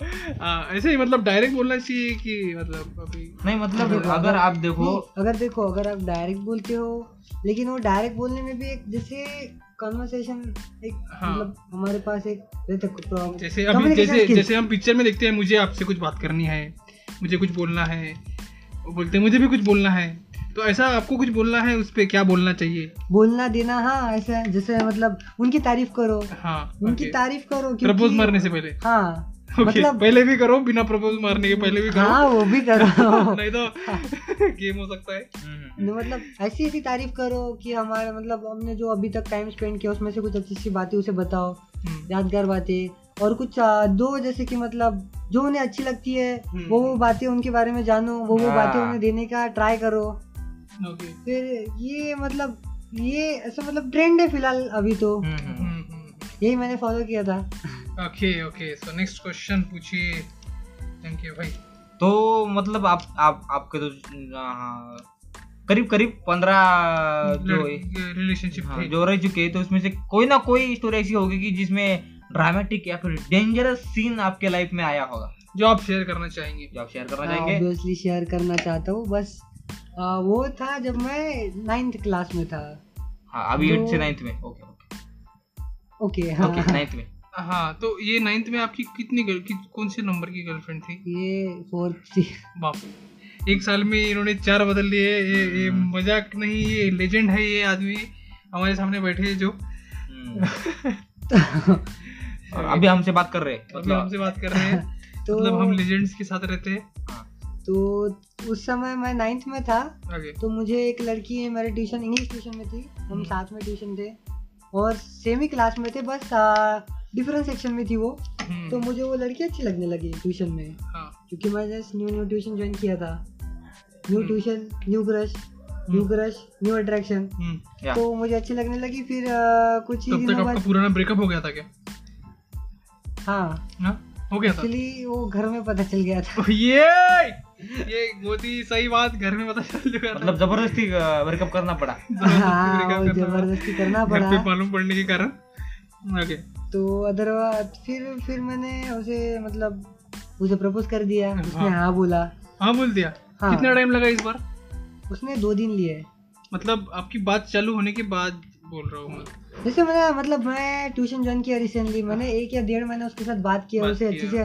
ऐसे ही मतलब डायरेक्ट बोलना चाहिए कि मतलब अभी नहीं मतलब देखो, अगर आप देखो अगर देखो अगर आप डायरेक्ट बोलते हो लेकिन वो डायरेक्ट बोलने में भी एक जैसे कन्वर्सेशन एक हाँ। मतलब हमारे पास एक रहता है जैसे अभी जैसे जैसे हम पिक्चर में देखते हैं मुझे आपसे कुछ बात करनी है मुझे कुछ बोलना है वो बोलते हैं मुझे भी कुछ बोलना है। तो ऐसा आपको कुछ बोलना है उस पर क्या बोलना चाहिए? बोलना देना हाँ ऐसा जैसे मतलब उनकी तारीफ़ करो। हाँ उनकी तारीफ़ करो प्रपोज मारने से पहले? हाँ Okay, मतलब पहले भी करो बिना प्रपोज मारने के पहले भी करो। हाँ वो भी करो। नहीं तो गेम हो सकता है। मतलब ऐसी ऐसी तारीफ़ करो कि हमारे मतलब हमने जो अभी तक टाइम स्पेंड किया उसमें से कुछ अच्छी अच्छी बातें उसे बताओ हम्म, यादगार बातें और कुछ दो जैसे कि मतलब जो उन्हें अच्छी लगती है हम्म। वो वो बातें उनके बारे में जानो वो वो हाँ। बातें उन्हें देने का ट्राई करो। Okay, फिर ये मतलब ये ऐसा मतलब ट्रेंड है फ़िलहाल अभी तो। हम्म, हम्म, हम्म। यही मैंने फॉलो किया था। Okay okay so next question पूछिए। थैंक यू भाई। तो मतलब आप आप आपके तो हाँ, करीब करीब पंद्रह जो रिलेशनशिप हाँ, जो रह चुके हैं तो उसमें से कोई ना कोई स्टोरी ऐसी होगी कि जिसमें ड्रामेटिक या फिर डेंजरस सीन आपके लाइफ में आया होगा। जो आप शेयर करना चाहेंगे। जो आप शेयर करना चाहेंगे। ऑब्वियसली शेयर करना चाहता हूँ बस आ, वो था जब मैं नाइन्थ क्लास में था। हाँ अभी एट से तो- नाइन्थ में ओके ओके ओके हाँ। ओके नाइन्थ में. हाँ तो ये नाइन्थ में आपकी कितनी गर्ल कि, कौन से नंबर की गर्लफ्रेंड थी? ये फोर्थ थी। बाप एक साल में इन्होंने चार बदल लिए ये ये हम्म। मज़ाक नहीं ये लेजेंड है ये आदमी हमारे सामने बैठे हैं जो। हम्म। तो अभी हमसे बात कर रहे हैं। मतलब मतलब हमसे बात कर रहे हैं। तो मतलब हम लेजेंड्स के साथ रहते हैं। हाँ, तो उस समय मैं नाइन्थ में था। आगे तो मुझे एक लड़की है मेरे ट्यूशन इंग्लिश ट्यूशन में थी। हम हम्म। साथ में ट्यूशन थे। और सेम ही क्लास में थे बस डिफरेंट सेक्शन में थी वो। हम्म, तो मुझे वो लड़की अच्छी लगने लगी ट्यूशन में। हाँ। क्योंकि मैं just new new tuition join किया था। New. Tuition new crush new. Crush new attraction तो मुझे अच्छी लगने लगी फिर अ, कुछ ही दिनों बाद पुराना ब्रेकअप हो गया था क्या? हाँ। हाँ? हो गया था? एक्चुअली वो घर में पता चल गया था। ये! ये ही सही बात घर में पता चल चुका मतलब ज़बरदस्ती ब्रेकअप करना पड़ा। ज़बरदस्ती हाँ करना पड़ा। घर पे मालूम पड़ने के कारण। ओके तो अदरवाइज़ फिर फिर मैंने उसे मतलब उसे प्रपोज कर दिया। उसने हाँ। हाँ बोला। हाँ बोल दिया। हाँ। कितना टाइम लगा इस बार? उसने दो दिन लिए। मतलब आपकी बात चालू होने के बाद बोल रहा हूँ मैं। जैसे मैंने मतलब मैं ट्यूशन ज्वाइन किया रिसेंटली मैंने एक या डेढ़ महीने उसके साथ बात किया उसे अच्छे से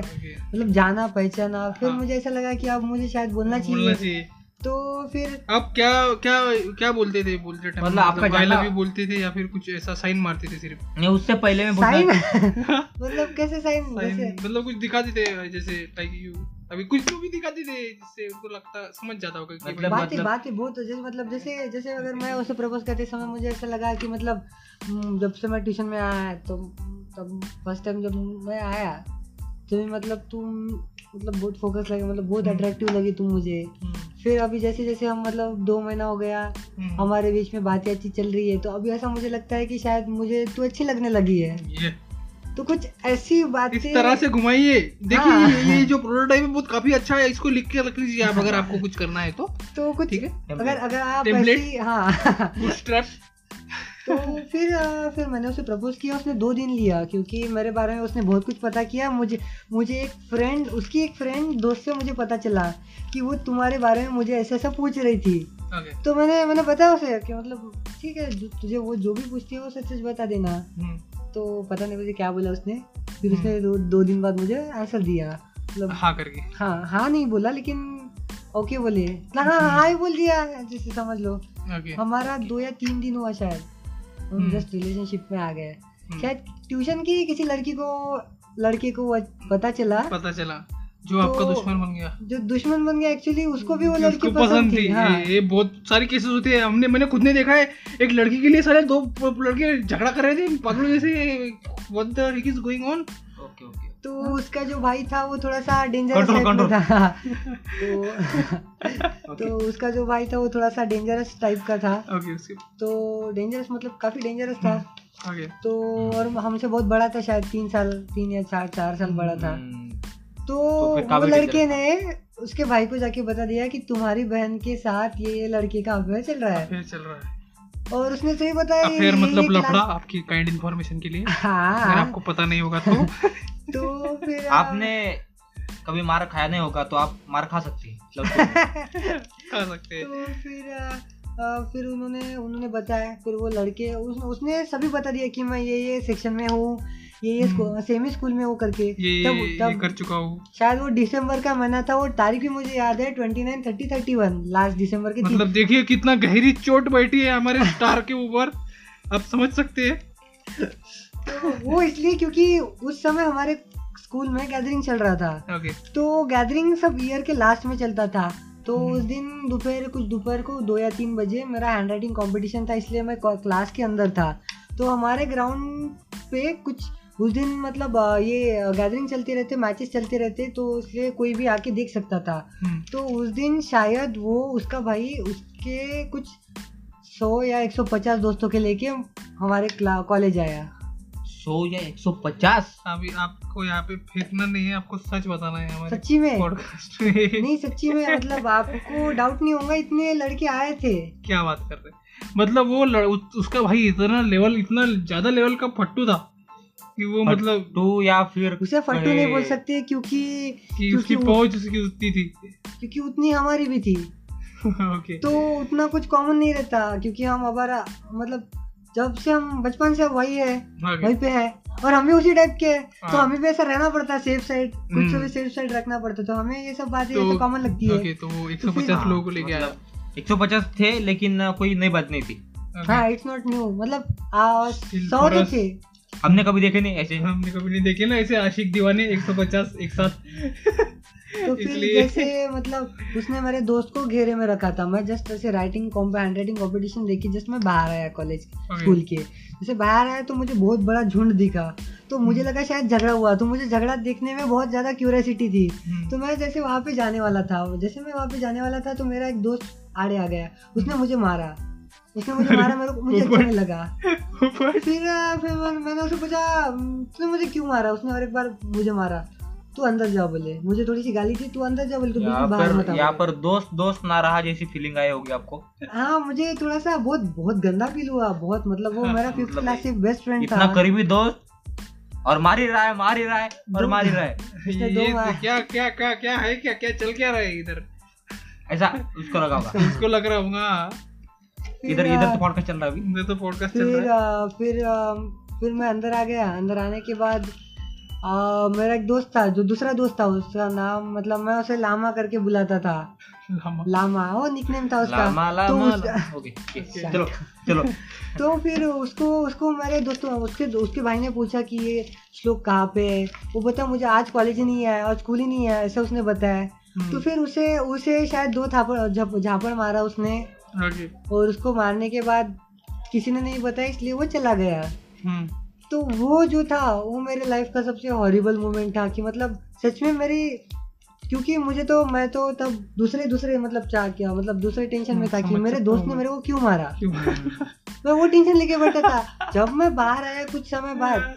मतलब जाना पहचाना। फिर हाँ। मुझे ऐसा लगा कि अब मुझे शायद बोलना बोलना चाहिए। तो फिर आप क्या क्या क्या बोलते थे बोलते टाइम? मतलब आपका आई लव यू बोलते थे या फिर कुछ ऐसा साइन मारते थे सिर्फ़? नहीं उससे पहले में साइन मतलब कैसे साइन मतलब कुछ दिखाते थे जैसे लाइक यू अभी कुछ तो भी दिखाते थे जिससे उनको लगता समझ जाता होगा कि मतलब- बात है बात है बहुत जैसे मतलब जैसे जैसे अगर मैं उसे प्रपोज करते समय मुझे ऐसा लगा कि मतलब हम्म, जब से मैं ट्यूशन में आया तो तब फ़र्स्ट टाइम जब मैं आया तो मतलब तुम मतलब बहुत फोकस लगे मतलब बहुत हम्म। अट्रैक्टिव लगी तुम मुझे। हम्म, फिर अभी जैसे जैसे हम मतलब दो महीना हो गया हम्म, हमारे बीच में बातें अच्छी चल रही है तो अभी ऐसा मुझे लगता है कि शायद मुझे तू अच्छी लगने लगी है। तो कुछ ऐसी इस तरह से घुमाइए। देखिए हाँ। ये- ये जो प्रोटोटाइप है बहुत काफ़ी अच्छा है। इसको लिख के रख लीजिए आप अगर आपको कुछ करना है तो। तो कुछ ठीक है? अगर अगर आप? ऐसी हाँ। तो फिर फिर मैंने उसे प्रपोज किया उसने दो दिन लिया क्योंकि मेरे बारे में उसने बहुत कुछ पता किया। मुझे मुझे एक फ्रेंड उसकी एक फ्रेंड दोस्त से मुझे पता चला कि वो तुम्हारे बारे में मुझे ऐसा ऐसा पूछ रही थी। तो मैंने मैंने बताया उसे कि मतलब ठीक है तुझे वो जो भी पूछती है वो सच सच बता देना। हम्म, तो पता नहीं मुझे क्या बोला उसने। फिर उसने दो, दो दिन बाद मुझे आंसर दिया। मतलब हाँ करके। हाँ हाँ नहीं बोला लेकिन ओके बोले। हाँ हाँ हाँ ही बोल दिया जैसे समझ लो। हमारा दो या तीन दिन हुआ शायद। हम हम्म। जस्ट रिलेशनशिप में आ गए। हम्म, शायद ट्यूशन की किसी लड़की को लड़के को पता चला। पता चला। जो आपका तो- दुश्मन बन गया। जो दुश्मन बन गया एक्चुअली उसको भी वो लड़की उसको पसंद थी हाँ। ये, बहुत सारी केसेस होते हैं। हमने मैंने खुद ने देखा है एक लड़की के लिए सारे दो लड़के झगड़ा कर रहे थे पागलों जैसे what the heck is going on okay okay तो उसका जो भाई था वो थोड़ा सा डेंजरस टाइप में था। तो तो उसका जो भाई था वो थोड़ा सा डेंजरस टाइप का था। ओके तो डेंजरस मतलब काफ़ी डेंजरस था। तो और हमसे बहुत बड़ा था शायद तीन साल तीन या चार चार साल बड़ा था। हम्म, तो तो वो लड़के ने उसके भाई को जाके बता दिया कि तुम्हारी बहन के साथ ये ये लड़के का अफेयर चल रहा है। अफेयर चल रहा है। और उसने सही बताया अफेयर मतलब लफड़ा आपकी काइंड इन्फॉर्मेशन के लिए? हाँ। अगर आपको पता नहीं होगा तो। तो फिर आपने कभी मार खाया नहीं होगा तो आप मार खा सकती हैं मतलब खा सकते हैं। तो फिर फिर उन्होंने उन्होंने बताया फिर वो लड़के उस, उसने सभी बता दिया कि मैं ये ये सेक्शन में हूँ। ये ये हम्म। सेमी स्कूल में हूँ करके। ये तब ये तब कर चुका हूँ। शायद वो दिसंबर का महीना था वो तारीख भी मुझे याद है twenty nine thirty thirty one last दिसंबर के मतलब देखिए कितना गहरी चोट बैठी है हमारे स्टार के ऊपर। आप समझ सकते हैं। तो वो इसलिए क्योंकि उस समय हमारे स्कूल में गैदरिंग चल रहा था। ओके तो गैदरिंग सब ईयर के लास्ट में चलता था। तो हम्म। उस दिन दोपहर कुछ दोपहर को दो या तीन बजे मेरा हैंड राइटिंग कॉम्पिटिशन था इसलिए मैं क्लास के अंदर था। तो हमारे ग्राउंड पे कुछ उस दिन मतलब ये गैदरिंग चलती रहते मैचेस चलते रहते तो इसलिए कोई भी आके देख सकता था। हम्म, तो उस दिन शायद वो उसका भाई उसके कुछ सौ या एक सौ पचास दोस्तों के लेके हमारे कॉलेज आया। सौ या एक सौ पचास? अभी आपको यहाँ पे फेंकना नहीं है आपको सच बताना है हमारे सच्ची में? पॉडकास्ट में। नहीं सच्ची में मतलब आपको डाउट नहीं होगा इतने लड़के आए थे। क्या बात कर रहे मतलब वो लड़, उसका भाई इतना लेवल इतना ज़्यादा लेवल का फट्टू था। कि वो मतलब टू या फिर उसे फट्टू नहीं बोल सकते क्योंकि कि उसकी पहुँच उसकी उतनी थी। क्योंकि उतनी हमारी भी थी। ओके। तो उतना कुछ कॉमन नहीं रहता क्योंकि हम हमारा मतलब जब से हम बचपन से वही है वहीं पे है और हम भी उसी टाइप के हैं। तो हाँ। हमें भी ऐसा रहना पड़ता है सेफ़ साइड कुछ भी सेफ़ साइड रखना पड़ता। है तो हमें ये सब बातें तो- तो कॉमन लगती है। तो वो तो फिर- 150 लोगों को लेके आया। मतलब एक सौ पचास थे लेकिन कोई नई बात नहीं थी। हाँ इट्स नॉट न्यू मतलब सौ तो थे। हमने कभी देखे नहीं ऐसे हमने कभी नहीं देखे ना ऐसे आशिक दीवाने 150 एक साथ। तो फिर इसलिए जैसे मतलब उसने मेरे दोस्त को घेरे में रखा था। मैं जस्ट ऐसे राइटिंग हैंड राइटिंग कॉम्पिटिशन देखी जस्ट मैं बाहर आया कॉलेज स्कूल के। जैसे बाहर आया तो मुझे बहुत बड़ा झुंड दिखा। तो मुझे लगा शायद झगड़ा हुआ तो मुझे झगड़ा देखने में बहुत ज़्यादा क्यूरियोसिटी थी। हम्म, तो मैं जैसे वहाँ पे जाने वाला था जैसे मैं वहाँ पे जाने वाला था तो मेरा एक दोस्त आड़े आ गया। उसने मुझे मारा। उसने मुझे मारा मेरे को मुझे अच्छा नहीं लगा। फिर फिर मैंने उससे पूछा "हम्म, तूने मुझे क्यों मारा? उसने और एक बार मुझे मारा। तू अंदर जाओ बोले। मुझे थोड़ी सी गाली थी तू अंदर जा बोले तू बिल्कुल बाहर मत यहाँ पर दोस्त दोस्त ना रहा जैसी फीलिंग आई होगी आपको। हाँ मुझे थोड़ा सा बहुत बहुत गंदा फील हुआ बहुत मतलब वो मेरा फिफ्थ मतलब क्लास से बेस्ट फ्रेंड इतना करीबी दोस्त और मार ही रहा है मार ही रहा है और मार ही रहा है। ये तो क्या क्या क्या क्या है? क्या क्या चल क्या रहा है इधर? ऐसा उसको लगा होगा। उसको लग रहा होगा। इधर इधर तो पॉडकास्ट चल रहा है अभी। इधर तो पॉडकास्ट चल फिर रहा है। फिर फिर मैं अंदर आ गया। अंदर आने के बाद अ, मेरा एक दोस्त था जो दूसरा दोस्त था उसका नाम मतलब मैं उसे लामा करके बुलाता था। लामा। लामा वो निकनेम था उसका। लामा तो लामा उसका- लामा। ओके ओके, चलो चलो। तो फिर उसको उसको मेरे दोस्तों उसके उसके भाई ने पूछा कि ये श्लोक कहाँ पे है? वो बता मुझे आज कॉलेज ही नहीं है और स्कूल ही नहीं है ऐसा उसने बताया। हम्म, तो फिर उसे उसे शायद दो थापड़ झापड़ मारा उसने। ओके और उसको मारने के बाद किसी ने नहीं बताया इसलिए वो चला गया। हम्म, तो वो जो था वो मेरे लाइफ का सबसे हॉरिबल मोमेंट था कि मतलब सच में मेरी क्योंकि मुझे तो मैं तो तब दूसरे दूसरे मतलब चाह किया मतलब दूसरे टेंशन में था कि मेरे दोस्त ने मेरे को क्यों मारा? मैं वो टेंशन लेके बैठा था। जब मैं बाहर आया कुछ समय बाद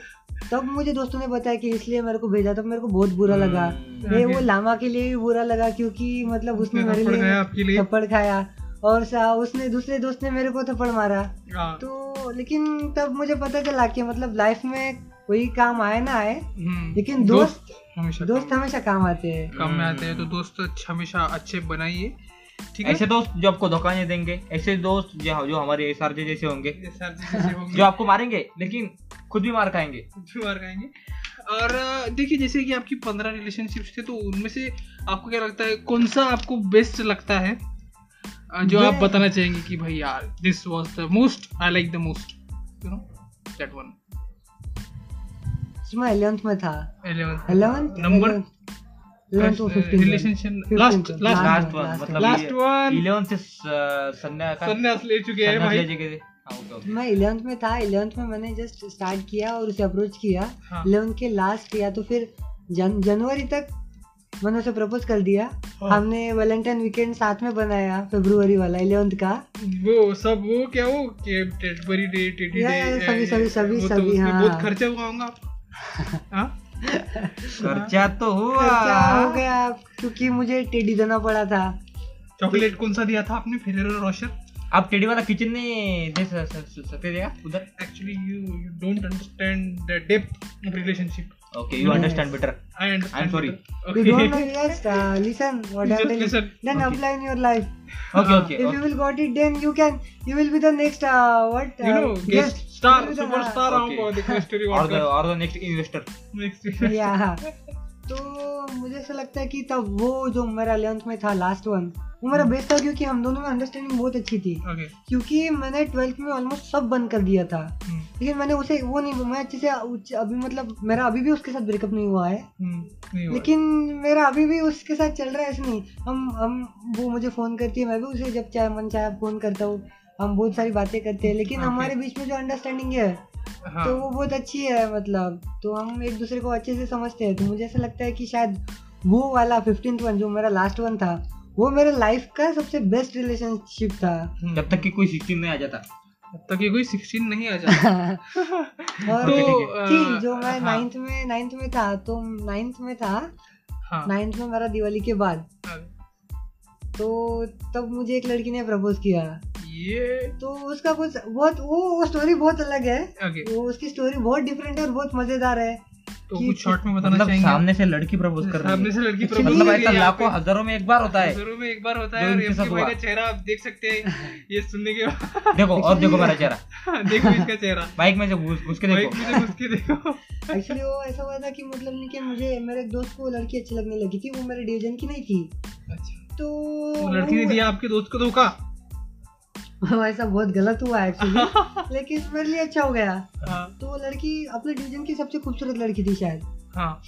तब मुझे दोस्तों ने बताया कि इसलिए मेरे को भेजा तब मेरे को बहुत बुरा लगा। हम्म, ये वो लामा के लिए भी बुरा लगा क्योंकि मतलब उसने मेरे लिए? थप्पड़ खाया। और सा उसने दूसरे दोस्त ने मेरे को थप्पड़ मारा। हाँ, तो लेकिन तब मुझे पता चला कि मतलब लाइफ में कोई काम आए ना आए हम्म, लेकिन दोस्त हमेशा दोस्त हमेशा काम आते हैं। काम में आते हैं तो दोस्त अच्छा- हमेशा अच्छे बनाइए। ठीक है? ऐसे दोस्त जो आपको धोखा नहीं देंगे ऐसे दोस्त जो जो हमारे एस आर जैसे होंगे। जो आपको मारेंगे लेकिन खुद भी मार खाएँगे। खुद भी मार खाएँगे। और देखिए जैसे कि आपकी पंद्रह रिलेशनशिप्स थे तो उनमें से आपको क्या लगता है कौन सा आपको बेस्ट लगता है? जो आप बताना चाहेंगे कि भाई यार this was the most I like the most you know that one मैं इलेवंथ में था। 11th eleventh Number? इलेवंथ तो fifteen relationship last last last one मतलब Last one. इलेवन से स- संन्या ले चुके हैं भाई। ले चुके थे। हाँ, ओके, ओके। मैं इलेवंथ में था। इलेवंथ में मैंने जस्ट स्टार्ट किया और उसे अप्रोच किया। हाँ। इलेवंथ के लास्ट या तो फिर जनवरी तक मैंने उसे प्रपोज कर दिया। हाँ। हमने वैलेंटाइन वीकेंड साथ में बनाया फेब्रुवरी वाला इलेवंथ का। वो सब वो क्या वो के टेडबरी डे टेडी डे सभी, सभी, सभी, तो सभी, हाँ। बहुत खर्चा हुआ होगा। हाँ? खर्चा तो हुआ। खर्चा हो गया क्योंकि मुझे टेडी देना पड़ा था। चॉकलेट कौन सा दिया था आपने फेरेरो रोशर आप टेडी वाला किचन नहीं दे सकते थे क्या? उधर? Actually you you don't understand the depth relationship okay you understand better i understand I'm sorry. better. You don't know, yes, uh, listen what Just I'm telling. listen. Then Okay. apply in your life. Okay हाँ. Okay If you will got it, then you can, you will be the next, uh, what? Uh, you uh, know guest star You be the- superstar Okay. uh, the Quest Story the podcast और the next investor next Yeah. तो मुझे ऐसा लगता है कि तब वो जो मेरा इलेवंथ में था लास्ट वन वो मेरा बेस्ट था क्योंकि हम दोनों में अंडरस्टैंडिंग बहुत अच्छी थी। Okay. क्योंकि मैंने ट्वेल्थ में ऑलमोस्ट सब बंद कर दिया था। hmm. लेकिन मैंने उसे वो नहीं मैं अच्छे से अभी मतलब मेरा अभी भी उसके साथ ब्रेकअप नहीं हुआ है। Hmm. नहीं हुआ लेकिन मेरा अभी भी उसके साथ चल रहा है ऐसे नहीं। हम हम वो मुझे फ़ोन करती है मैं भी उसे जब चाहे मन चाहे फ़ोन करता हूँ हम बहुत सारी बातें करते हैं। लेकिन. हमारे बीच में जो अंडरस्टैंडिंग है हाँ। तो वो बहुत अच्छी है मतलब। तो हम एक दूसरे को अच्छे से समझते हैं। तो मुझे ऐसा लगता है कि शायद वो वाला फिफ्टींथ वन जो मेरा लास्ट वन था वो मेरे लाइफ का सबसे बेस्ट रिलेशनशिप था। Hmm. जब तक कि कोई सिक्सटीन नहीं आ जाता। जब तक ये कोई 16 नहीं आ जाता। और तो ठीक है। थी जो मैं हाँ, नाइन्थ में नाइन्थ में था तो नाइन्थ में था। हाँ। नाइन्थ में मेरा दिवाली के बाद। हाँ, तो तब मुझे एक लड़की ने प्रपोज किया। ये तो उसका कुछ बहुत वो वो स्टोरी बहुत अलग है। ओके वो उसकी स्टोरी बहुत डिफरेंट है और बहुत मज़ेदार है। तो कुछ शॉर्ट में बताना मतलब सामने से लड़की प्रपोज कर रही सामने से लड़की Actually, propose मतलब ऐसा लाखों हज़ारों में एक बार होता है। हज़ारों में एक बार होता है और एमके भाई का चेहरा आप देख सकते हैं ये सुनने के बाद। देखो और देखो मेरा चेहरा। देखो इसका चेहरा। बाइक में से घुस घुस के बाइक देखो में से घुस के देखो। एक्चुअली वो ऐसा हुआ था कि मतलब नहीं कि मुझे मेरे दोस्त को लड़की अच्छी लगने लगी थी वो मेरे डिवीज़न की नहीं थी। अच्छा। तो लड़की ने दिया आपके दोस्त को धोखा? ऐसा बहुत गलत हुआ एक्चुअली लेकिन मेरे लिए अच्छा हो गया। हाँ। तो वो लड़की अपने डिवीज़न की सबसे खूबसूरत लड़की थी शायद। हाँ।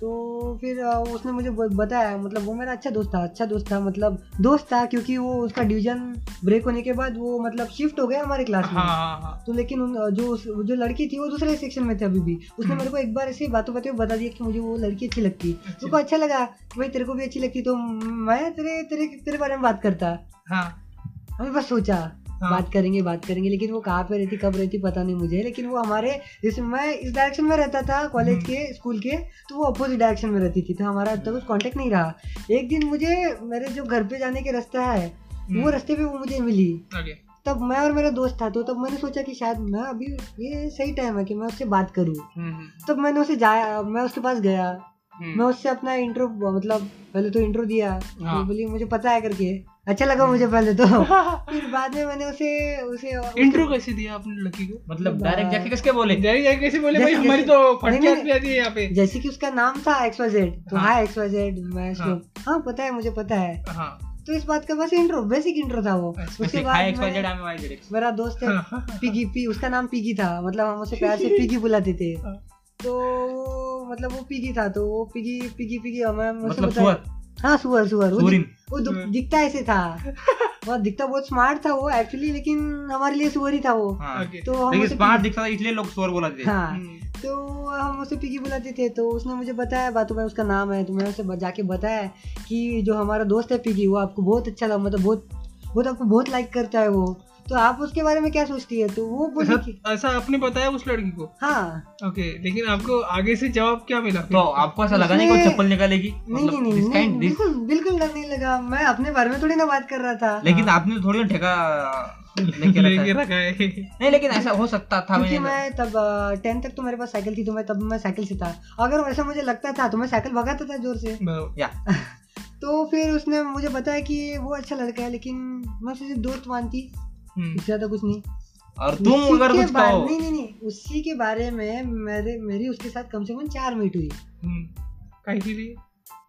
तो फिर उसने मुझे बताया मतलब वो मेरा अच्छा दोस्त था अच्छा दोस्त था मतलब दोस्त था क्योंकि वो उसका डिवीज़न ब्रेक होने के बाद वो मतलब शिफ्ट हो गया हमारे क्लास हाँ में। हाँ हाँ तो लेकिन जो जो लड़की थी वो दूसरे सेक्शन में थी अभी भी। उसने हम्म। मेरे को एक बार ऐसी बातों बातों में बता दिया कि मुझे वो लड़की अच्छी लगती। अच्छा। मेरे को अच्छा लगा कि भाई तेरे को भी अच्छी लगती तो मैं तेरे तेरे तेरे बारे में बात करता। हाँ। हमें बस सोचा हाँ। बात करेंगे बात करेंगे लेकिन वो कहाँ पे रहती कब रहती पता नहीं मुझे लेकिन वो हमारे जैसे मैं इस डायरेक्शन में रहता था कॉलेज हम्म। के स्कूल के तो वो अपोजिट डायरेक्शन में रहती थी तो हमारा अब तक कुछ कॉन्टेक्ट नहीं रहा एक दिन मुझे मेरे जो घर पे जाने के रास्ता है हम्म। वो रास्ते पे वो मुझे मिली तब मैं और मेरा दोस्त था तो तब मैंने सोचा कि शायद मैं अभी ये सही टाइम है कि मैं उससे बात करूँ हम्म, तब मैंने उसे जाया मैं उसके पास गया मैं उससे अपना इंट्रो मतलब पहले तो इंट्रो दिया हाँ। बोली मुझे पता है करके अच्छा लगा मुझे पहले तो। फिर बाद में मैंने उसे उसे इंट्रो कैसे दिया आपने लड़की को? मतलब डायरेक्ट जाके किसके बोले? जाए जाए कैसे बोले? भाई हमारी तो फटकार पे आती है यहाँ पे। जैसे कि उसका नाम था एक्स वाई जेड तो हाँ। हाँ एक्स वाई जेड मैं हाँ। उसको हाँ पता है मुझे पता है। हाँ। तो इस बात का बस इंट्रो बेसिक इंट्रो था वो। अच्छा, उसके बाद X Y Z I am Y Z मेरा दोस्त है हाँ, पिगी पी उसका नाम पिगी था। मतलब हम उसे प्यार से पिगी बुलाते थे। हाँ। तो मतलब वो पिगी था तो वो पिगी पिगी पिगी हमें मतलब हाँ सुअर सुअर। वो दिख- वो दु- हाँ। दिखता ऐसे था। वो दिखता बहुत स्मार्ट था वो एक्चुअली लेकिन हमारे लिए सुअर ही था वो। हाँ। तो हम स्मार्ट दिखता था इसलिए लोग सुअर बोला थे। हाँ। हम्म, तो हम उसे पिकी बुलाते थे तो उसने मुझे बताया बातों में उसका नाम है। तो मैंने उसे जाके बताया कि जो हमारा दोस्त है पिकी वो आपको बहुत अच्छा था मतलब बहुत बहुत आपको बहुत लाइक करता है वो। तो आप उसके बारे में क्या सोचती है? तो वो बोली ऐसा कि ऐसा आपने बताया उस लड़की को? हाँ। ओके लेकिन आपको आगे से जवाब क्या मिला तो आपको ऐसा लगा नहीं कि वो उसने- चप्पल निकालेगी? नहीं नहीं नहीं, नहीं बिल्कुल बिल्कुल डर नहीं लगा। मैं अपने बारे में थोड़ी ना बात कर रहा था। लेकिन आपने तो थोड़ी ना ठेका लेके रखा है। नहीं लेकिन ऐसा हो सकता था क्योंकि मैं तब टेंथ तक तो मेरे पास साइकिल थी तो मैं तब मैं साइकिल से था। अगर वैसा मुझे लगता था तो मैं साइकिल भगाता था ज़ोर से। या। तो फिर उसने मुझे बताया कि वो अच्छा लड़का है लेकिन मैं उसे दोस्त मानती। हम्म, इससे ज़्यादा कुछ नहीं। और तुम अगर कुछ कहो। नहीं नहीं नहीं उसी के बारे में मेरे मेरी उसके साथ कम से कम चार मीट हुई। हम्म, काहे के लिए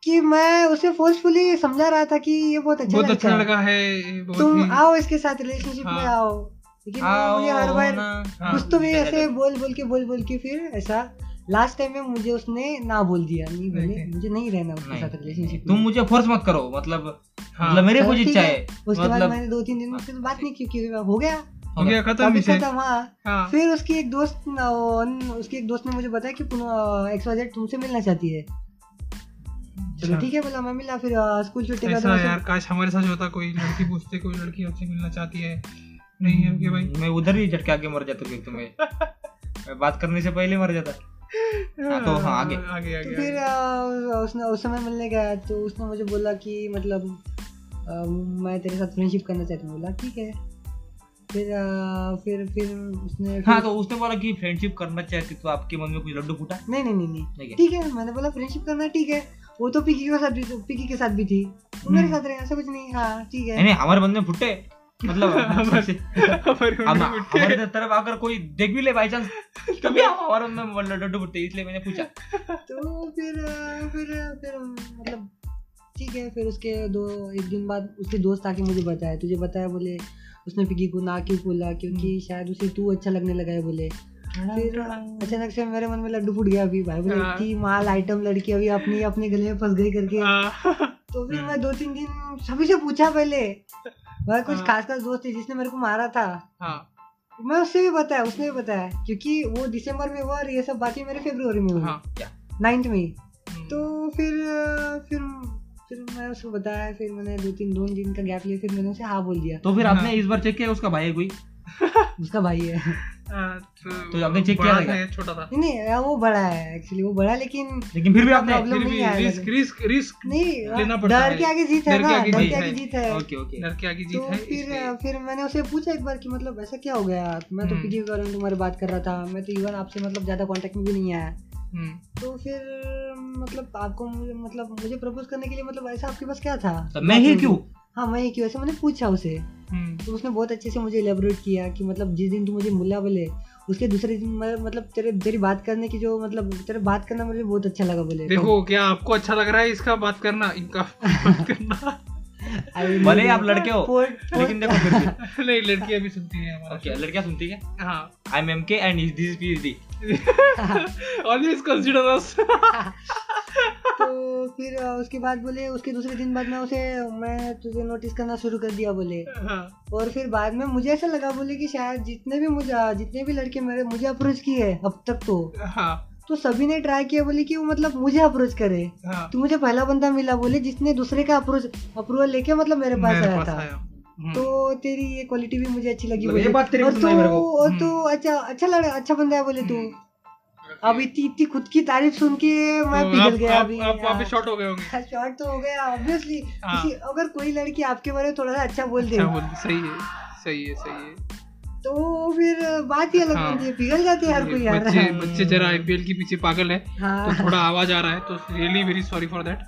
कि मैं उसे फोर्सफुली समझा रहा था कि ये बहुत अच्छा बहुत अच्छा है। लड़का है तुम आओ इसके साथ रिलेशनशिप में हाँ। आओ। लेकिन मुझे हर बार हाँ, कुछ तो भी ऐसे बोल बोल के बोल बोल के फिर ऐसा लास्ट टाइम में मुझे उसने ना बोल दिया। नहीं बोले मुझे नहीं रहना उसके साथ रिलेशनशिप तुम मुझे फोर्स मत करो मतलब मतलब मेरी चलो कुछ ठीक इच्छा है। है। उसके बाद मतलब मैंने दो तीन दिन में बात नहीं की क्योंकि हो गया। हो गया खत्म खत्म हाँ। हाँ। फिर उसकी एक दोस्त उसकी एक दोस्त ने मुझे बताया कि एक्स वाई जेड तुमसे मिलना चाहती है। चलो अच्छा। ठीक है बोला मैं मिला फिर स्कूल छुट्टी का ऐसा यार काश हमारे साथ होता कोई लड़की पूछते कोई लड़की आपसे मिलना चाहती है। नहीं है कि भाई। मैं उधर ही झटके आगे मर जाता फिर तुम्हें बात करने से पहले मर जाता। हाँ, तो हाँ, आगे। आगे आगे तो फिर उसने उस समय मिलने गया तो उसने मुझे बोला कि मतलब मैं तेरे साथ फ्रेंडशिप करना चाहता हूँ बोला ठीक है। फिर आ, फिर फिर उसने हाँ तो उसने बोला कि फ्रेंडशिप करना चाहती तो आपके मन में कुछ लड्डू फूटा? नहीं नहीं नहीं ठीक है। मैंने बोला फ्रेंडशिप करना ठीक है। वो तो पिकी के साथ भी पिकी के साथ भी थी। मेरे साथ रहे ऐसा कुछ नहीं हाँ ठीक है। नहीं हमारे मन में फुटे। मतलब हमारे- हमारे तरफ़ अगर कोई देख भी ले बाई चांस कभी हमारे मन में लड्डू फुटते इसलिए मैंने पूछा। तो फिर फिर फिर मतलब ठीक है फिर उसके दो एक दिन बाद उसके दोस्त आके मुझे बताया तुझे बताया बोले उसने पिकी को ना क्यों बोला क्योंकि शायद उसे तू अच्छा लगने लगा है बोले। फिर अचानक से मेरे मन में लड्डू फूट गया अभी भाई बोले हाँ। इतनी माल आइटम लड़की अभी अपनी अपने गले में फंस गई करके। हाँ। तो फिर मैं दो तीन दिन सभी से पूछा पहले। भाई कुछ हाँ। खास खास दोस्त थे जिसने मेरे को मारा था। मैं उससे भी बताया उसने भी बताया क्योंकि वो दिसंबर में हुआ और ये सब बातें मेरे फरवरी में हुई। नाइन्थ में हम्म। तो फिर फिर फिर मैं उसको बताया फिर मैंने दो तीन दो दिन का गैप लिया फिर मैंने उसे हाँ बोल दिया। तो फिर आपने हाँ। इस बार चेक किया उसका भाई है कोई? उसका भाई है। हाँ, तो आपने check किया था छोटा था। नहीं नहीं वो बड़ा है एक्चुअली वो बड़ा लेकिन लेकिन फिर भी आपने प्रॉब्लम नहीं आया रिस्क रिस्क रिस्क नहीं लेना पड़ता डर के आगे जीत है ना डर के आगे जीत है। Okay okay. डर के आगे जीत तो है फिर फिर मैंने उसे पूछा एक बार कि मतलब ऐसा क्या हो गया? मैं तो हम्म। पीटी के बारे में तुम्हारी बात कर रहा था मैं तो इवन आपसे मतलब ज़्यादा कांटेक्ट में भी नहीं आया। हम्म, तो फिर मतलब आपको मुझे मतलब मुझे प्रपोज करने के लिए मतलब ऐसा आपके पास क्या था? तो मैं ही क्यों? हाँ मैं ही क्यों? ऐसा मैंने पूछा उसे। हम्म, तो उसने बहुत अच्छे से मुझे एलेबोरेट किया कि मतलब जिस दिन तू मुझे मिला बोले उसके दूसरे दिन मतलब तेरे तेरी बात करने की जो मतलब तेरे बात करना मुझे बहुत अच्छा लगा बोले। देखो क्या आपको अच्छा लग रहा है इसका बात करना? इनका बात करना। भले आप लड़के हो लेकिन देखो फिर नहीं लड़कियाँ भी सुनती हैं हमारा ओके लड़कियाँ सुनती है? हाँ। I am M K and this is PhD always consider us तो फिर उसके बाद बोले उसके दूसरे दिन बाद मैं उसे मैं तुझे नोटिस करना शुरू कर दिया बोले। हाँ। और फिर बाद में मुझे ऐसा लगा बोले कि शायद जितने भी मुझे जितने भी लड़के मेरे मुझे अप्रोच किए अब तक तो। हाँ। तो सभी ने ट्राई किया बोले कि वो मतलब मुझे अप्रोच करे। हाँ। तो मुझे पहला बंदा मिला बोले जिसने दूसरे का अप्रोच अप्रूवल लेके मतलब मेरे पास मेरे आया था। आया। हम्म, तो तेरी ये क्वालिटी भी मुझे अच्छी लगी मतलब बोले। और तू। और तू अच्छा अच्छा लड़ा अच्छा बंदा है बोले तू। अब इतनी इतनी खुद की तारीफ़ सुन के मैं पिघल गया अभी आप पे शॉर्ट हो गए होंगे। शॉर्ट तो हो गया ऑब्वियसली हाँ। अगर कोई लड़की आपके बारे में थोड़ा सा अच्छा बोल दे। अच्छा सही है सही है सही है। तो फिर बात ही अलग हाँ। बनती है पिघल जाते हैं हर कोई यार। बच्चे बच्चे जरा आईपीएल के पीछे पागल है हाँ। तो थोड़ा आवाज़ आ रहा है तो really very sorry for that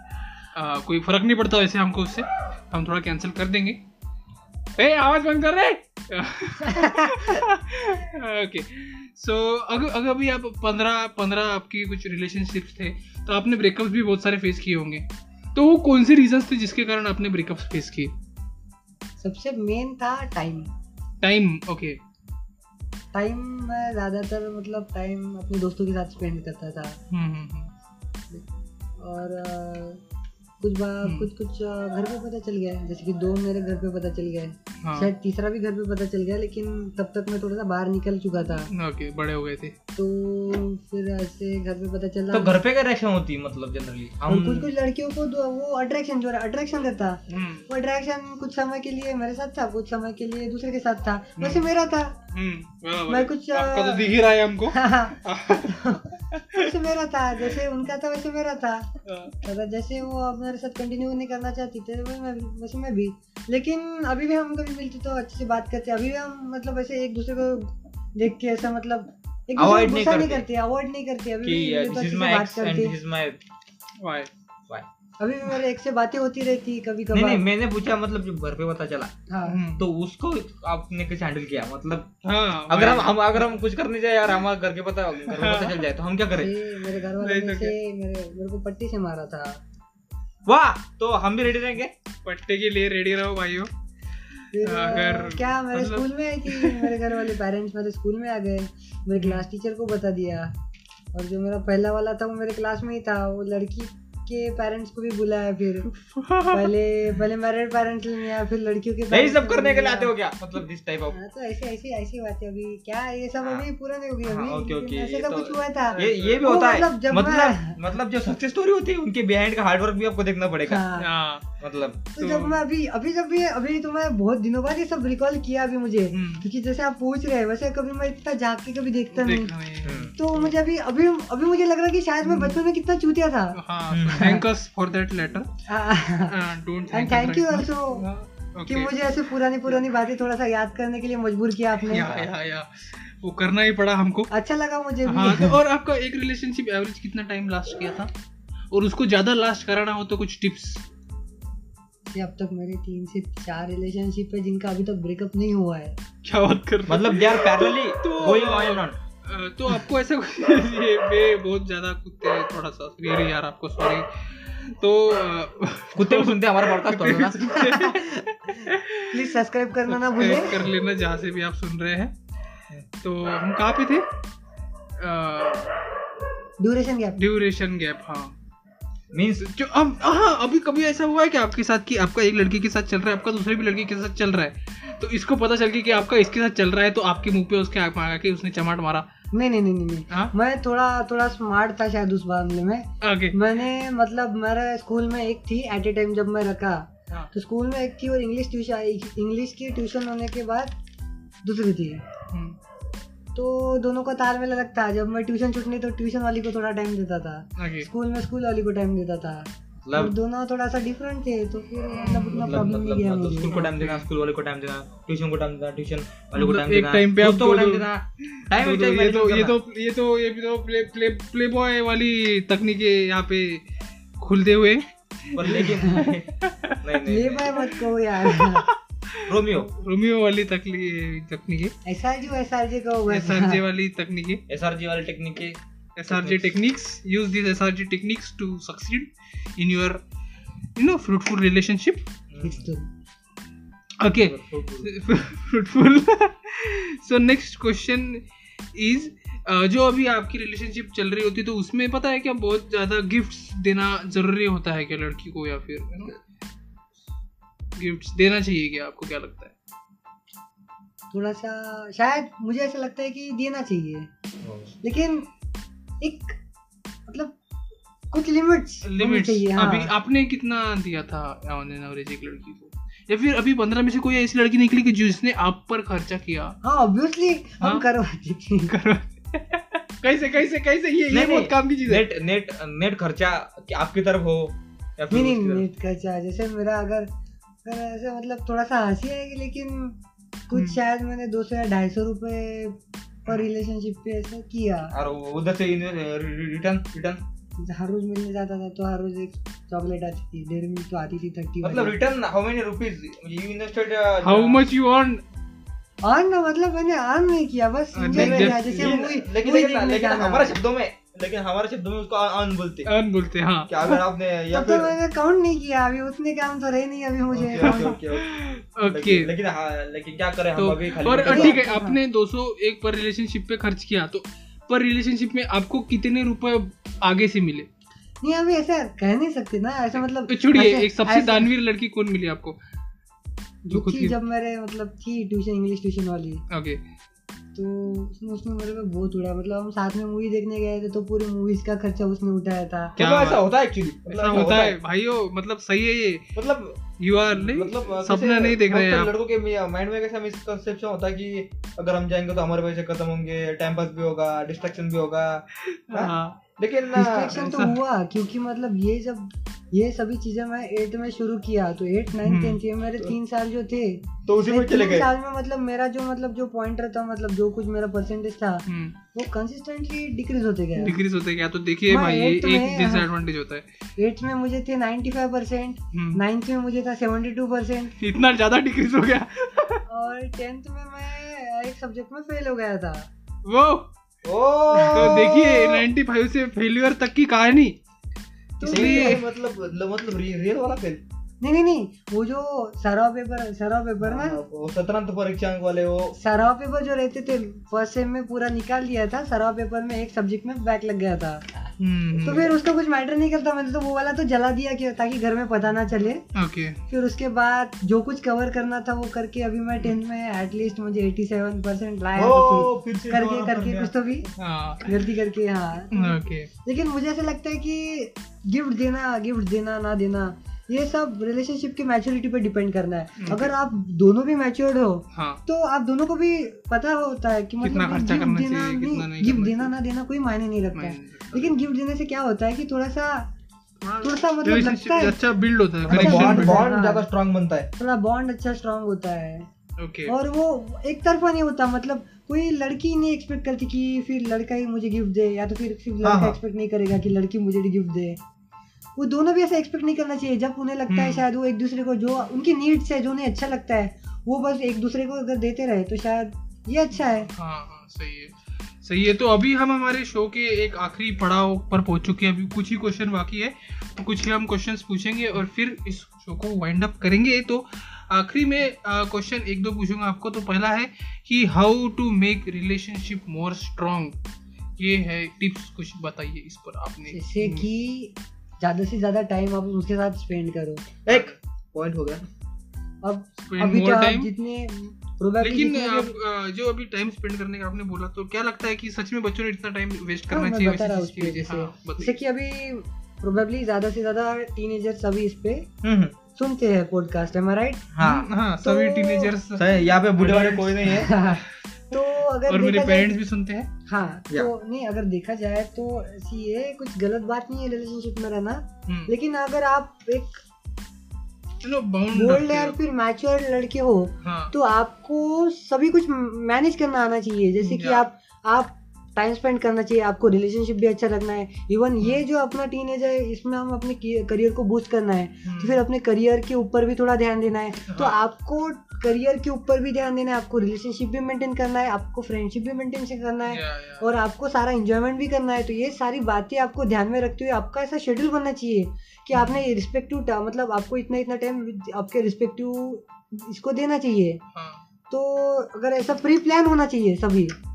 कोई फ़र्क नहीं पड़ता वैसे हमको उससे हम थोड़ा कैंसिल कर देंगे। ए आवाज़ बंद कर रहे? ओके सो अगर अगर अभी आप पंद्रह पंद्रह आपकी कुछ रिलेशनशिप्स थे तो आपने ब्रेकअप्स भी बहुत सारे फेस किए होंगे। तो वो कौन से रीजंस थे जिसके कारण आपने ब्रेकअप्स फेस किए? सबसे मेन था टाइम टाइम ओके टाइम मैं ज़्यादातर मतलब टाइम अपने दोस्तों के साथ स्पेंड करता था। हम्म, और अ, कुछ हम्म। कुछ कुछ घर पे पता चल गया जैसे कि दो मेरे घर पे पता चल गए हाँ। शायद तीसरा भी घर पे पता चल गया लेकिन तब तक मैं थोड़ा सा बाहर निकल चुका था। ओके बड़े हो गए थे। तो फिर ऐसे घर पे पता चला। तो घर पे क्या रिएक्शन होती है मतलब जनरली हम कुछ कुछ लड़कियों को वो अट्रैक्शन जो अट्रैक्शन रहता हम्म, वो अट्रैक्शन कुछ समय के लिए मेरे साथ था कुछ समय के लिए दूसरे के साथ था। वैसे मेरा था। हम्म, मैं कुछ, आपका तो दिख ही रहा है हमको। वैसे मेरा था जैसे उनका था वैसे मेरा था। अगर जैसे वो अब मेरे साथ कंटिन्यू नहीं करना चाहती थे वैसे मैं भी वैसे मैं भी। लेकिन अभी भी हम कभी मिलते तो अच्छे से बात करते अभी भी हम मतलब ऐसे एक दूसरे को देख के ऐसा मतलब एक दूसरे को नहीं करते। अवॉइड नहीं करते अभी भी तो अच्छे से माय बात करते। अभी भी मेरे एक से बातें होती रहती कभी नहीं नहीं मैंने पूछा मतलब जब घर पे पता चला हाँ। तो उसको आपने कैसे हैंडल किया? मतलब हाँ अगर हम हम अगर हम कुछ करने जाए यार हमारे घर के पता घर में पता चल जाए तो हम क्या करें? मेरे घर वाले से मेरे मेरे को पट्टी से मारा था। वाह तो हम भी रेडी रहेंगे? पट्टे के लिए रेडी रहो भाइयों। अगर क्या मेरे मतलब- स्कूल में आई थी? मेरे घर वाले पेरेंट्स मेरे स्कूल में आ गए। मेरे क्लास टीचर को बता दिया। और जो मेरा पहला वाला था वो मेरे क्लास में ही था। वो लड़की के पेरेंट्स को भी बुलाया फिर। पहले पहले मैरिड पेरेंट्स आया फिर लड़कियों के यही सब करने के लिए आते हो क्या? मतलब दिस टाइप ऑफ़ हाँ, तो ऐसे ऐसे ऐसी बात है अभी। क्या ये सब हाँ। अभी पूरा नहीं हो गया हाँ, अभी? ओके, ओके, ऐसे का तो- कुछ हुआ था। ये ये भी होता है। मतलब मतलब मतलब जो सक्सेस स्टोरी होती है उनके बिहाइंड का हार्डवर्क भी आपको देखना पड़ेगा। हाँ। हाँ। मतलब तो तो- जब मैं अभी अभी जब भी अभी तो मैं बहुत दिनों बाद ये सब रिकॉल किया अभी मुझे। हम्म। क्योंकि जैसे आप पूछ रहे हैं वैसे कभी मैं इतना झाँक के कभी देखता नहीं। नहीं। है। हम्म। तो मुझे अभी अभी अभी मुझे लग रहा है कि शायद मैं बचपन में कितना चूतिया था। हाँ। Thank us for that later don't and thank you also कि मुझे ऐसे पुरानी पुरानी बातें थोड़ा सा याद करने के लिए मजबूर किया आपने। या या या वो करना ही पड़ा हमको। अच्छा लगा मुझे भी। हाँ तो और आपका एक रिलेशनशिप एवरेज कितना टाइम लास्ट किया था? और उसको ज़्यादा लास्ट कराना हो तो कुछ टिप्स अब तक मेरे तीन से चार रिलेशनशिप है जिनका अभी तक ब्रेकअप नहीं हुआ है। क्या बात कर मतलब they are parallelly going on and on तो आपको ऐसा कुछ ये मैं बहुत ज़्यादा कुत्ते हैं, थोड़ा सा रियली यार आपको सॉरी तो कुत्ते भी सुनते हैं हमारा पॉडकास्ट थोड़ा प्लीज़ सब्सक्राइब करना ना भूलिए कर लेना जहाँ से भी आप सुन रहे हैं। तो हम कहाँ पे थे? ड्यूरेशन गैप ड्यूरेशन गैप हाँ। मींस जो अब हाँ अभी कभी ऐसा हुआ है कि आपके साथ कि आपका एक लड़की के साथ चल रहा है आपका दूसरे भी लड़की के साथ चल रहा है। तो इसको पता चल गया कि आपका इसके साथ चल रहा है तो आपके मुँह पे उसके आँख मांगा कि उसने चमाट मारा। नहीं नहीं नहीं नहीं हाँ? मैं थोड़ा थोड़ा स्मार्ट था शायद उस मामले में। आगे मैंने मतलब मेरे स्कूल में एक थी एट ए टाइम जब मैं रखा। हाँ। तो स्कूल में एक थी और इंग्लिश ट्यूशन इंग्लिश की ट्यूशन होने के बाद दूसरी थी। हम्म, तो दोनों का तालमेल लगता है। जब मैं ट्यूशन छूटने तो ट्यूशन वाली को थोड़ा टाइम देता था। स्कूल में स्कूल वाली को टाइम देता था। मतलब दोनों थोड़ा सा डिफरेंट थे तो फिर मतलब उतना मतलब प्रॉब्लम नहीं मतलब गया मतलब मुझे स्कूल को टाइम देना स्कूल वाले को टाइम देना ट्यूशन को टाइम देना ट्यूशन वाले को मतलब टाइम एक देना time पे आप दोस्तों को टाइम देना। टाइम तो, ही तो टाइम ये तो ये तो ये तो ये भी तो प्ले प्ले प्ले बॉय वाली तकनीकें यहाँ पे खुलते हुए। पर लेकिन नहीं नहीं ले पाए मत कहो यार। रोमियो। रोमियो वाली तकनीकी तकनीकी। एसआरजी एसआरजी का होगा एसआरजी वाली तकनीकी। एसआरजी वाली तकनीकी SRG use this SRG techniques to succeed in your you know fruitful relationship okay fruitful so next question is जो अभी आपकी रिलेशनशिप चल रही होती है तो उसमें पता है क्या बहुत ज़्यादा गिफ्ट देना ज़रूरी होता है क्या लड़की को या फिर गिफ्ट्स देना चाहिए क्या आपको क्या लगता है? थोड़ा सा शायद मुझे ऐसा लगता है कि देना चाहिए। लेकिन एक मतलब कुछ लिमिट्स लिमिट्स चाहिए हाँ। अभी आपने कितना दिया था ऑन एन एवरेज एक लड़की को? या फिर अभी पंद्रह में से कोई ऐसी लड़की निकली कि जिसने आप पर खर्चा किया? हाँ ऑब्वियसली हाँ? हम करवाते थे करो कैसे कैसे कैसे? ये ये बहुत काम की चीज़ है। नेट नेट नेट खर्चा आपकी तरफ़ हो या फिर नहीं नहीं नेट खर्चा जैसे मेरा अगर ऐसे मतलब थोड़ा सा हँसी आएगी लेकिन कुछ हम्म। शायद मैंने दो सौ या ढाई सौ रुपए पर रिलेशनशिप पे ऐसा किया। और उधर से रिटर्न रिटर्न हर रोज मिलने जाता था तो हर रोज एक चॉकलेट आती थी डेढ़ मिनट तो आती थी थर्टी मतलब return how many rupees you invested how much you earn earn ना मतलब मैंने अर्न नहीं किया बस हाँ, जैसे- लेकिन हमारे शब्दों में लेकिन हमारे शब्दों में उसको अन बोलते। हैं अर्न बोलते हैं। हाँ कि अगर आपने या तब तो फिर मैंने काउंट नहीं किया अभी उतने काम तो रहे नहीं अभी मुझे। ओके लेकिन- हाँ लेकिन क्या करें हम तो अभी खाली और ठीक है। आपने 201 पर रिलेशनशिप पे खर्च किया तो पर रिलेशनशिप में आपको कितने रुपए आगे से मिले? नहीं अभी ऐसा कह नहीं सकते ना ऐसा मतलब तो छोड़िए एक सबसे दानवीर लड़की कौन मिली आपको? जो खुद की जब मेरे मतलब थी ट्यूशन इंग्लिश ट्यूशन वाली। ओके। तो उसने उसने मेरे पे बहुत उड़ाया मतलब हम साथ में मूवी देखने गए थे तो पूरी मूवीज़ का खर्चा उसने उठाया था। क्या मतलब ऐसा होता है एक्चुअली ऐसा होता है। भाइयों मतलब सही है ये। मतलब यू आर मतलब सपना नहीं देख रहे हैं लड़कों के माइंड में कैसा मिसकंसेप्शन होता है कि अगर हम जाएँगे तो हमारे पैसे खत्म होंगे टाइम पास भी होगा डिस्ट्रैक्शन भी होगा। हाँ। लेकिन डिस्ट्रैक्शन तो हुआ क्योंकि मतलब ये जब ये सभी चीज़ें मैं एट में शुरू किया तो एट नाइन। टेंथ ये मेरे तीन साल जो थे तो उसी में चले तीन गए? साल में मतलब मेरा जो मतलब जो पॉइंटर था मतलब जो कुछ मेरा परसेंटेज था हम्म। वो कंसिस्टेंटली डिक्रीज होते गया। डिक्रीज होते क्या तो देखिए हाँ, भाई ये एक डिसएडवांटेज होता है। एट्थ में मुझे थे 95 परसेंट नाइन्थ में मुझे था 72 परसेंट इतना ज़्यादा डिक्रीज हो गया। और टेंथ में मैं एक सब्जेक्ट में फेल हो गया था। वो ओ! तो देखिए 95 से फेल्यूर तक की कहानी। तो मतलब मतलब रियल वाला फेल नहीं नहीं नहीं वो जो सराव पेपर सराव पेपर हाँ, ना सत्रंत परीक्षांक वाले वो। सराव पेपर जो रहते थे फ़र्स्ट सेम में पूरा निकाल लिया था सराव पेपर में एक सब्जेक्ट में बैक लग गया था। हम्म, तो फिर उसका कुछ मैटर नहीं करता मैंने तो वो वाला तो जला दिया कि ताकि घर में पता ना चले। ओके फिर उसके बाद जो कुछ कवर करना था वो करके अभी मैं टेंथ में एटलीस्ट मुझे 87 परसेंट लाया करके करके कुछ तो भी। हाँ। गलती करके हाँ। ओके लेकिन मुझे ऐसा लगता है कि गिफ्ट देना गिफ्ट देना ना देना ये सब रिलेशनशिप की मैच्योरिटी पे डिपेंड करना है। Okay. अगर आप दोनों भी मैच्योर्ड हो हाँ। तो आप दोनों को भी पता होता है कि कितना मतलब खर्चा गिफ्ट करना देना चाहिए, कितना नहीं गिफ्ट देना ना देना कोई मायने नहीं रखता है। लेकिन गिफ्ट देने से क्या होता है कि थोड़ा सा थोड़ा सा मतलब लगता है। अच्छा बिल्ड होता है बॉन्ड हाँ। ज़्यादा स्ट्रांग बनता है। थोड़ा बॉन्ड अच्छा स्ट्रांग होता है। ओके और वो एक तरफा नहीं होता मतलब कोई लड़की नहीं एक्सपेक्ट करती कि फिर लड़का ही मुझे गिफ्ट दे या तो फिर सिर्फ़ हाँ, लड़का हाँ। एक्सपेक्ट नहीं करेगा कि लड़की मुझे गिफ्ट दे। वो दोनों भी ऐसा एक्सपेक्ट नहीं करना चाहिए। जब उन्हें लगता है हम्म। शायद वो एक दूसरे को जो उनकी नीड्स है जो उन्हें अच्छा लगता है वो बस एक दूसरे को अगर देते रहे तो शायद ये अच्छा है। हाँ हाँ सही है। सही है। तो अभी हम हमारे शो के एक आखिरी पड़ाव पर पहुँच चुके हैं। अभी कुछ ही क्वेश्चन बाकी है तो कुछ ही हम क्वेश्चंस पूछेंगे और फिर इस शो को वाइंड अप करेंगे। तो आखिरी में क्वेश्चन एक दो पूछूँगा आपको। तो पहला है कि how to make relationship more strong ये है टिप्स कुछ बताइए इस पर आपने। जैसे कि ज़्यादा से ज़्यादा टाइम आप उसके साथ स्पेंड करो। एक पॉइंट हो गया। अब Spend अभी तो आप जितने लेकिन आप, जो अभी टाइम स्पेंड करने का आपने बोला तो क्या लगता है कि सच में बच्चों ने इतना टाइम वेस्ट हाँ, करना मैं चाहिए बता रहा हूँ वजह से? जैसे जैसे कि अभी प्रोबेबली ज़्यादा से ज़्यादा टीनेजर्स अभी इस पे हम्म सुनते हैं पॉडकास्ट है राइट हाँ हाँ सभी तो- टीनेजर्स सही यहाँ पे बूढ़े वाले कोई नहीं है। तो अगर और मेरे देखा जाए पेरेंट्स भी सुनते हैं। हाँ तो नहीं अगर देखा जाए तो ऐसी ये कुछ गलत बात नहीं है रिलेशनशिप में रहना। हम्म, लेकिन अगर आप एक चलो बोल्ड या फिर मैच्योर लड़के हो हाँ। तो आपको सभी कुछ मैनेज करना आना चाहिए। जैसे कि आप आप टाइम स्पेंड करना चाहिए आपको रिलेशनशिप भी अच्छा रखना है। Even hmm. ये जो अपना टीन एज है इसमें हम अपने करियर को बूस्ट करना है। हम्म, तो फिर अपने करियर के ऊपर भी थोड़ा ध्यान देना है। तो हाँ। आपको करियर के ऊपर भी ध्यान देना है आपको रिलेशनशिप भी मेंटेन करना है आपको फ्रेंडशिप भी मेंटेन करना है और आपको सारा इंजॉयमेंट भी करना है। तो ये सारी बातें आपको ध्यान में रखते हुए आपका ऐसा शेड्यूल बनना चाहिए कि आपने रिस्पेक्टिव मतलब आपको इतना इतना टाइम आपके रिस्पेक्टिव इसको देना चाहिए। हाँ, तो अगर ऐसा प्री प्लान होना चाहिए सभी हम्म,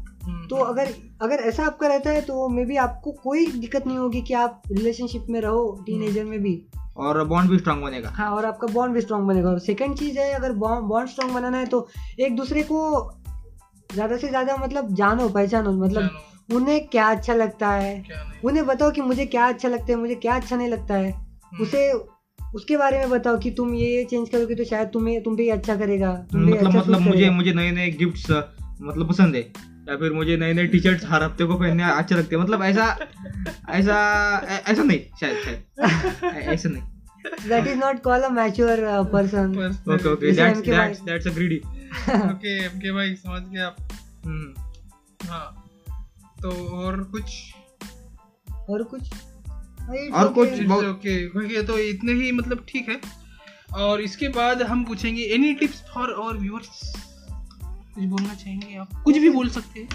तो अगर अगर ऐसा आपका रहता है तो मे बी आपको कोई दिक्कत नहीं होगी कि आप रिलेशनशिप में रहो टीनेजर में भी। और बॉन्ड भी स्ट्रांग बनेगा। हाँ और आपका बॉन्ड भी स्ट्रांग बनेगा। और सेकंड चीज़ है अगर बॉन्ड स्ट्रांग बनाना है तो एक दूसरे को ज़्यादा से ज़्यादा मतलब जानो पहचानो। मतलब उन्हें क्या अच्छा लगता है? उन्हें बताओ कि मुझे क्या अच्छा लगता है मुझे क्या अच्छा नहीं लगता है। हम्म, उसे उसके बारे में बताओ कि तुम ये ये चेंज करोगे तो शायद तुम्हें तुम पे अच्छा करेगा तुम मतलब अच्छा मतलब मुझे मुझे नए नए गिफ्ट्स मतलब पसंद है। या फिर मुझे नए नए टी शर्ट हर हफ़्ते को पहनने अच्छे लगते हैं। मतलब ऐसा ऐसा ऐसा नहीं शायद शायद। ऐसा नहीं। That is not call a mature uh, person. Personal- okay okay जैसे that's MK that's that's a greedy okay समझ गए आप। हम्म हाँ। तो और कुछ? और कुछ? और okay. कुछ- बहुत- ओके ओके तो इतने ही मतलब ठीक है। और इसके बाद हम पूछेंगे एनी टिप्स फॉर और व्यूअर्स कुछ बोलना चाहेंगे आप। कुछ भी बोल सकते हैं।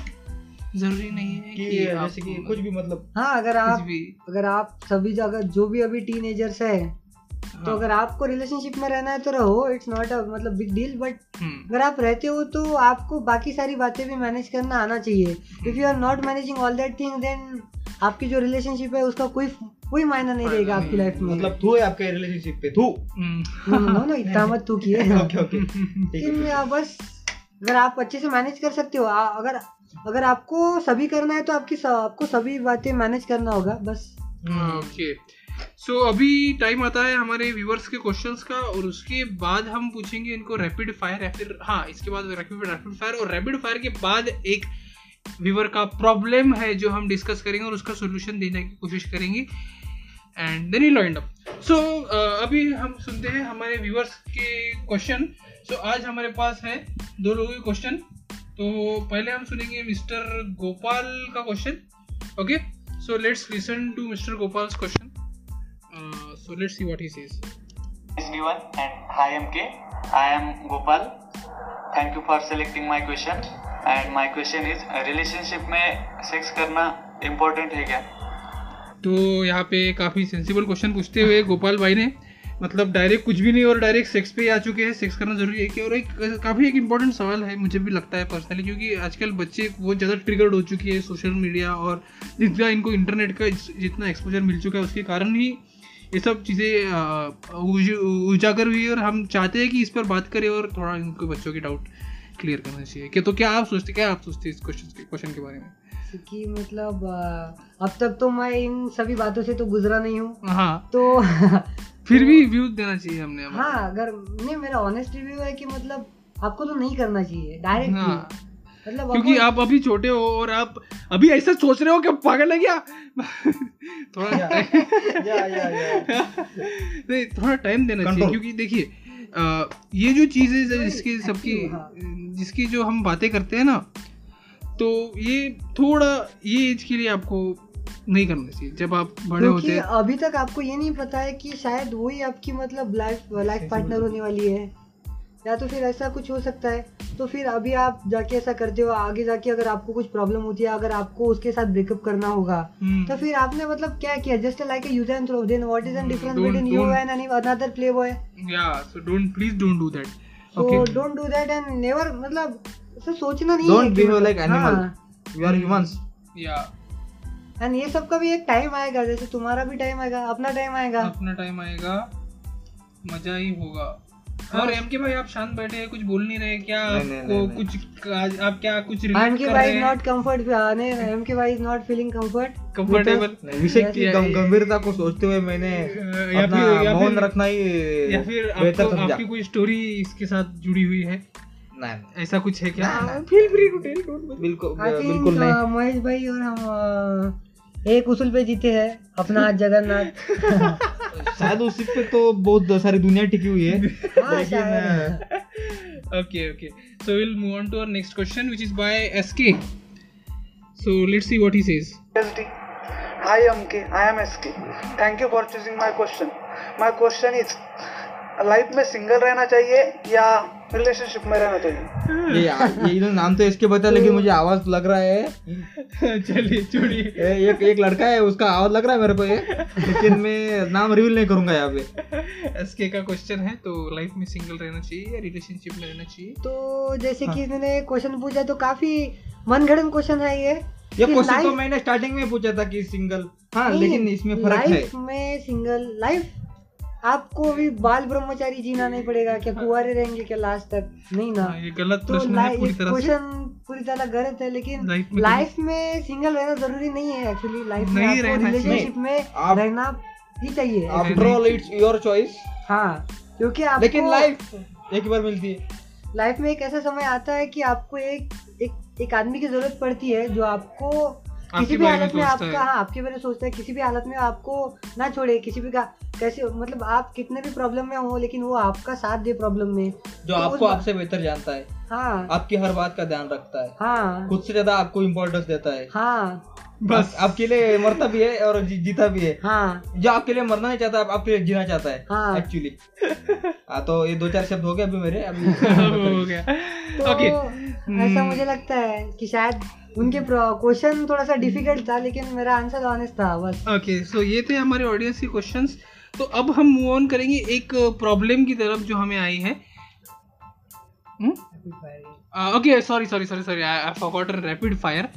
ज़रूरी नहीं है कि कि जैसे कि कुछ भी मतलब हाँ अगर आप भी। अगर आप सभी जगह जो भी अभी टीनेजर्स है तो हाँ, अगर आपको रिलेशनशिप में रहना है तो रहो। इट्स नॉट अ मतलब बिग डील बट हम्म, अगर आप रहते हो तो आपको बाकी सारी बातें भी मैनेज करना आना चाहिए। If you are not managing all that thing then आपकी जो रिलेशनशिप है उसका कोई कोई मायना नहीं रहेगा आपकी लाइफ में। मतलब तू है आपके रिलेशनशिप पे तू। हम्म, नो नो नो इतना मत तू किए। ओके ओके बस अगर आप अच्छे से मैनेज कर सकते हो आ, अगर अगर आपको सभी करना है तो आपकी स- आपको सभी बातें मैनेज करना होगा बस। ओके सो so, अभी टाइम आता है हमारे व्यूअर्स के क्वेश्चंस का और उसके बाद हम पूछेंगे इनको रैपिड फायर या फिर हाँ इसके बाद रैपिड रैपिड फायर और रैपिड फायर के बाद एक व्यूअर का प्रॉब्लम है जो हम डिस्कस करेंगे और उसका सोल्यूशन देने की कोशिश करेंगे। And then you lined up so अभी हम सुनते हैं हमारे व्यूवर्स के क्वेश्चन सो आज हमारे पास है दो लोगों के क्वेश्चन तो पहले हम सुनेंगे मिस्टर गोपाल का question okay so let's listen to mister Gopal question so let's see what he says everyone and hi M K I am Gopal thank you for selecting my question and my question is relationship में सेक्स करना इम्पोर्टेंट है क्या? तो यहाँ पे काफ़ी सेंसिबल क्वेश्चन पूछते हुए गोपाल भाई ने मतलब डायरेक्ट कुछ भी नहीं और डायरेक्ट सेक्स पे ही आ चुके हैं। सेक्स करना ज़रूरी है कि और एक, काफ़ी एक इम्पोर्टेंट सवाल है, मुझे भी लगता है पर्सनली क्योंकि आजकल बच्चे बहुत ज़्यादा ट्रिगर्ड हो चुकी है सोशल मीडिया और जितना इनको इंटरनेट का जितना एक्सपोजर मिल चुका है, उसके कारण ही ये सब चीज़ें उजागर हुई और हम चाहते हैं कि इस पर बात करें और थोड़ा इनको बच्चों के डाउट क्लियर करना चाहिए। कि तो क्या आप सोचते, क्या आप सोचते इस क्वेश्चन के क्वेश्चन के बारे में? कि मतलब अब तक तो मैं इन सभी बातों से तो गुजरा नहीं हूँ। हाँ। तो फिर भी व्यू देना चाहिए हमने हाँ अगर नहीं मेरा ऑनेस्ट रिव्यू है कि मतलब आपको तो नहीं करना चाहिए डायरेक्ट हाँ। मतलब क्योंकि आप अभी छोटे हो और आप अभी ऐसा सोच रहे हो कि पागल है क्या? थोड़ा या या या नहीं थोड़ा टाइम देना चाहिए क्योंकि देखिए ये जो चीज़ें जिसकी सबकी हाँ। जिसकी जो हम बातें करते हैं ना तो ये थोड़ा ये एज के लिए आपको नहीं करना चाहिए। जब आप बड़े होते हैं। अभी तक आपको ये नहीं पता है कि शायद वही आपकी मतलब लाइफ लाइफ पार्टनर होने वाली है। या तो फिर ऐसा कुछ हो सकता है। तो फिर अभी आप जाके ऐसा करते हो आगे जाके अगर आपको कुछ प्रॉब्लम होती है अगर आपको उसके साथ ब्रेकअप करना होगा हम्म, तो फिर आपने मतलब क्या किया? Just like use and throw then what is the difference between you and any another play boy या so don't please don't do that so okay don't do that and never मतलब ऐसा सोचना नहीं Don't है कि behave मतलब- like animal. हाँ। वी आर ह्यूमंस या एंड ये सब का भी एक टाइम आएगा जैसे तुम्हारा भी टाइम आएगा अपना टाइम आएगा। अपना टाइम आएगा मज़ा ही होगा। हाँ। और एम के भाई आप शांत बैठे हैं कुछ बोल नहीं रहे क्या नहीं, आपको नहीं, नहीं। कुछ आप क्या कुछ एम के भाई is not comfort M K भाई is not feeling comfort comfortable विषय की गंभीरता को सोचते हुए मैंने या फिर या मौन फिर रखना ही या फिर आपको आपकी कोई स्टोरी इसके साथ जुड़ी हुई है? ऐसा कुछ है क्या? फील फ्री टू टेल बिल्कुल हाँ बिल्कुल तो नहीं। महेश भाई और हम एक उसूल पे जीते हैं अपना जगन्नाथ। शायद उसी पे तो बहुत सारी दुनिया टिकी हुई है। Okay okay so will move on to our next question which is by SK so let's see what he says hi MK I am SK thank you for choosing my question my question is life में सिंगल रहना चाहिए या रिलेशनशिप में रहना चाहिए? ये ये इन्होंने नाम तो इसके बता लेकिन मुझे आवाज़ लग रहा है। चलिए छोड़िए एक एक लड़का है उसका आवाज़ लग रहा है मेरे को ये। लेकिन मैं नाम रिवील नहीं करूँगा यहाँ पे। एसके का क्वेश्चन है तो लाइफ में सिंगल रहना चाहिए या रिलेशनशिप में रहना चाहिए? तो जैसे हाँ। कि इन्होंने क्वेश्चन पूछा तो काफ़ी मनगढ़ंत क्वेश्चन है ये। ये क्वेश्चन तो मैंने स्टार्टिंग में पूछा था कि सिंगल हाँ लेकिन इसमें फ़र्क है। लाइफ में सिंगल लाइफ आपको भी बाल ब्रह्मचारी जीना नहीं पड़ेगा क्या कुंवारे रहेंगे क्या लास्ट तक? नहीं ना। हाँ, ये गलत तो प्रश्न है पूरी तरह क्वेश्चन पूरी तरह गलत है लेकिन लाइफ में सिंगल रहना ज़रूरी नहीं है एक्चुअली लाइफ में आपको रिलेशनशिप में रहना ही चाहिए। After all it's your choice हाँ क्योंकि आपको लेकिन लाइफ एक बार मिलती है। लाइफ में एक ऐसा समय आता है कि आपको एक एक एक आदमी की ज़रूरत पड़ती है जो आपके किसी भी हालत में आपका हाँ। आपके बारे में सोचता है किसी भी हालत में आपको ना छोड़े किसी भी का कैसे मतलब आप कितने भी प्रॉब्लम में हो लेकिन वो आपका साथ दे प्रॉब्लम में। जो तो आपको आपसे बेहतर जानता है। हाँ। आपकी हर बात का ध्यान रखता है। हाँ। खुद से ज़्यादा आपको इम्पोर्टेंस देता है। हाँ। बस। आपके लिए मरता भी है और जी, जीता भी है। हाँ। जो आपके लिए मरना नहीं चाहता आप- आपके लिए जीना चाहता है हाँ। एक्चुअली हाँ तो ये दो चार शब्द हो गए अभी मेरे अभी हो गया। तो ओके ऐसा हम्म। मुझे लगता है कि शायद उनके क्वेश्चन थोड़ा सा डिफ़िकल्ट था लेकिन मेरा आंसर ऑनेस्ट था बस। ओके सो ये थे हमारे ऑडियंस के क्वेश्चंस तो अब हम मूव ऑन करेंगे एक प्रॉब्लम की तरफ़ जो हमें आई है। Okay sorry sorry sorry sorry I forgot rapid fire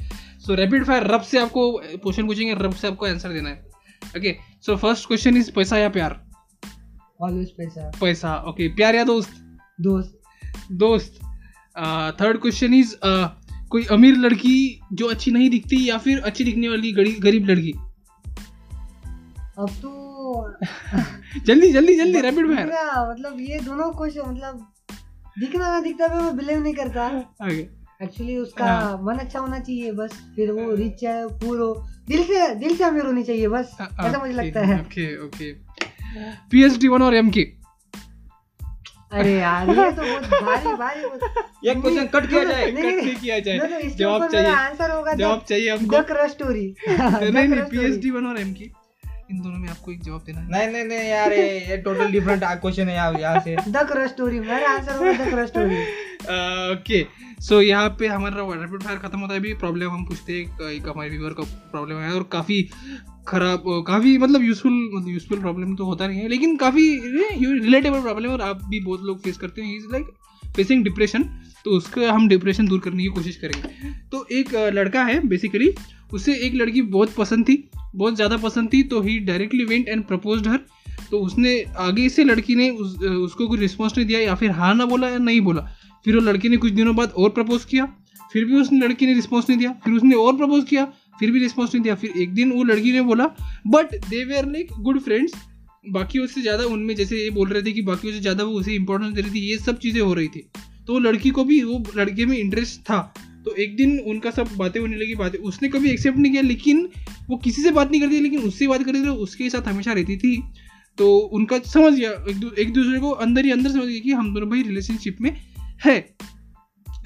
so rapid fire रब से आपको क्वेश्चन पूछेंगे रब से आपको आंसर देना है। Okay so first question is पैसा या प्यार? ऑलवेज पैसा। पैसा ओके प्यार या दोस्त? दोस्त। दोस्त। थर्ड क्वेश्चन इज़ कोई अमीर लड़की जो अच्छी नहीं दिखती या फिर अच्छी दिखने वाली गरीब लड़की? अब तो जल्दी जल्दी जल्दी रैपिड फायर मतलब ये दोनों क्वेश्चन मतलब दिखना ना दिखता मैं बिलीव नहीं करता। ओके एक्चुअली उसका हाँ। मन अच्छा होना चाहिए बस। फिर वो रिच है पूर हो। दिल से दिल से अमीर होनी चाहिए बस। ऐसा मुझे लगता है। Okay okay. पीएचडी वन और एमके अरे यार ये तो बहुत भारी भारी ये क्वेश्चन कट किया जाए नहीं, कट नहीं, किया जाए। जवाब चाहिए। आंसर होगा जवाब चाहिए हमको। द क्रश स्टोरी नहीं नहीं पीएचडी वन और एमके इन दोनों में आपको एक जवाब देना है। नहीं नहीं नहीं यार ये ये टोटल डिफरेंट क्वेश्चन है यहाँ यहाँ से। द क्रश स्टोरी मेरा आंसर होगा the crush story okay so यहाँ पे हमारा रैपिड फायर खत्म होता है अभी प्रॉब्लम हम पूछते हैं एक- एक हमारे व्यूअर का प्रॉब्लम है और काफ़ी खराब काफ़ी मतलब यूजफुल मतलब यूजफुल प्रॉब्लम तो होता नहीं है लेकिन काफ़ी रिलेटेबल प्रॉब्लम और आप भी बहुत लोग फेस करते हैं इज़ लाइक फेसिंग डिप्रेशन तो उसका हम डिप्रेशन दूर करने की कोशिश करेंगे। तो एक लड़का है बेसिकली उसे एक लड़की बहुत पसंद थी बहुत ज़्यादा पसंद थी तो ही directly went and propose her तो उसने आगे से लड़की ने उस, उसको कोई रिस्पॉन्स नहीं दिया या फिर हाँ ना बोला या नहीं बोला। फिर वो लड़की ने कुछ दिनों बाद और प्रपोज किया। फिर भी उस लड़की ने रिस्पॉन्स नहीं दिया। फिर उसने और प्रपोज किया फिर भी रिस्पॉन्स नहीं दिया। फिर एक दिन वो लड़की ने बोला but they were like good friends बाकी उससे ज़्यादा उनमें जैसे ये बोल रहे थे कि बाकी से ज़्यादा वो उसे इंपॉर्टेंस दे रही थी ये सब चीज़ें हो रही थी। तो लड़की को भी वो लड़के में इंटरेस्ट था। तो एक दिन उनका सब बातें होने लगी बातें उसने कभी एक्सेप्ट नहीं किया लेकिन वो किसी से बात नहीं करती लेकिन उससे बात करती थी उसके साथ हमेशा रहती थी। तो उनका समझ गया एक, दू, एक दूसरे को अंदर ही अंदर समझ गया कि हम दोनों भाई रिलेशनशिप में है।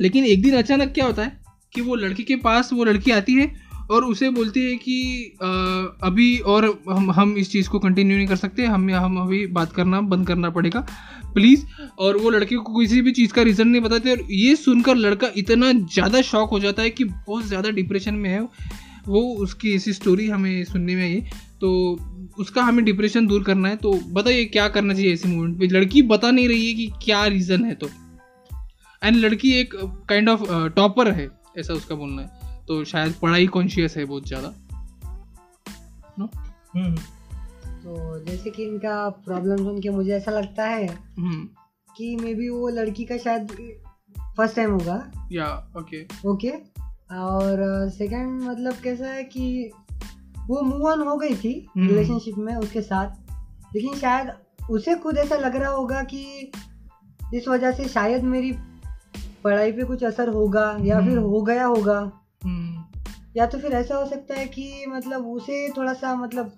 लेकिन एक दिन अचानक क्या होता है कि वो लड़की के पास वो लड़की आती है और उसे बोलती है कि अ, अभी और हम हम इस चीज़ को कंटिन्यू नहीं कर सकते हम हम अभी बात करना बंद करना पड़ेगा। प्लीज़ और वो लड़के को किसी भी चीज़ का रीज़न नहीं बताते और ये सुनकर लड़का इतना ज़्यादा शॉक हो जाता है कि बहुत ज़्यादा डिप्रेशन में है वो। उसकी ऐसी स्टोरी हमें सुनने में आई तो उसका हमें डिप्रेशन दूर करना है। तो बताइए क्या करना चाहिए ऐसे मोमेंट पे? लड़की बता नहीं रही है कि क्या रीज़न है तो। एंड लड़की एक काइंड ऑफ़ टॉपर है ऐसा उसका बोलना है। तो शायद पढ़ाई कॉन्शियस है बहुत ज़्यादा। हम्म, तो जैसे कि इनका प्रॉब्लम सुन के मुझे ऐसा लगता है हम्म। कि मे बी वो लड़की का शायद फ़र्स्ट टाइम होगा। या ओके ओके और सेकंड मतलब कैसा है कि वो मूव ऑन हो गई थी हम्म। रिलेशनशिप में उसके साथ। लेकिन शायद उसे खुद ऐसा लग रहा होगा कि इस वजह से शायद मेरी पढ़ाई पे कुछ असर होगा या फिर हम्म। हो गया होगा। हम्म या तो फिर ऐसा हो सकता है कि मतलब उसे थोड़ा सा मतलब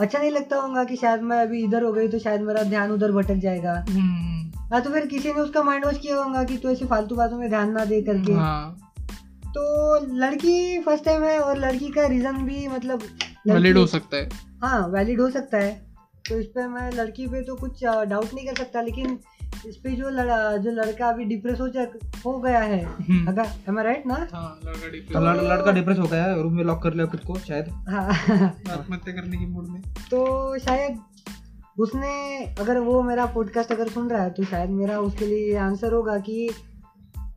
अच्छा नहीं लगता होगा कि शायद मैं अभी इधर हो गई तो शायद मेरा ध्यान उधर भटक जाएगा। हम्म। या तो फिर किसी ने उसका माइंड वॉश किया होगा कि तू ऐसे फालतू बातों में ध्यान ना दे करके। हाँ। तो लड़की फ़र्स्ट टाइम है और लड़की का रीजन भी मतलब वैलिड हो सकता है। हाँ वैलिड हो सकता है। तो इस पर मैं लड़की पे तो कुछ डाउट नहीं कर सकता लेकिन इस पे जो लड़ा जो लड़का अभी डिप्रेस हो जा हो गया है। हम्म। अगर एम राइट ना? हाँ लड़का तो डिप्रेस लड़- लड़का डिप्रेस हो गया है रूम में लॉक कर लिया खुद को शायद। हाँ। आत्महत्या करने की मूड में। तो शायद उसने अगर वो मेरा पॉडकास्ट अगर सुन रहा है तो शायद मेरा उसके लिए आंसर होगा कि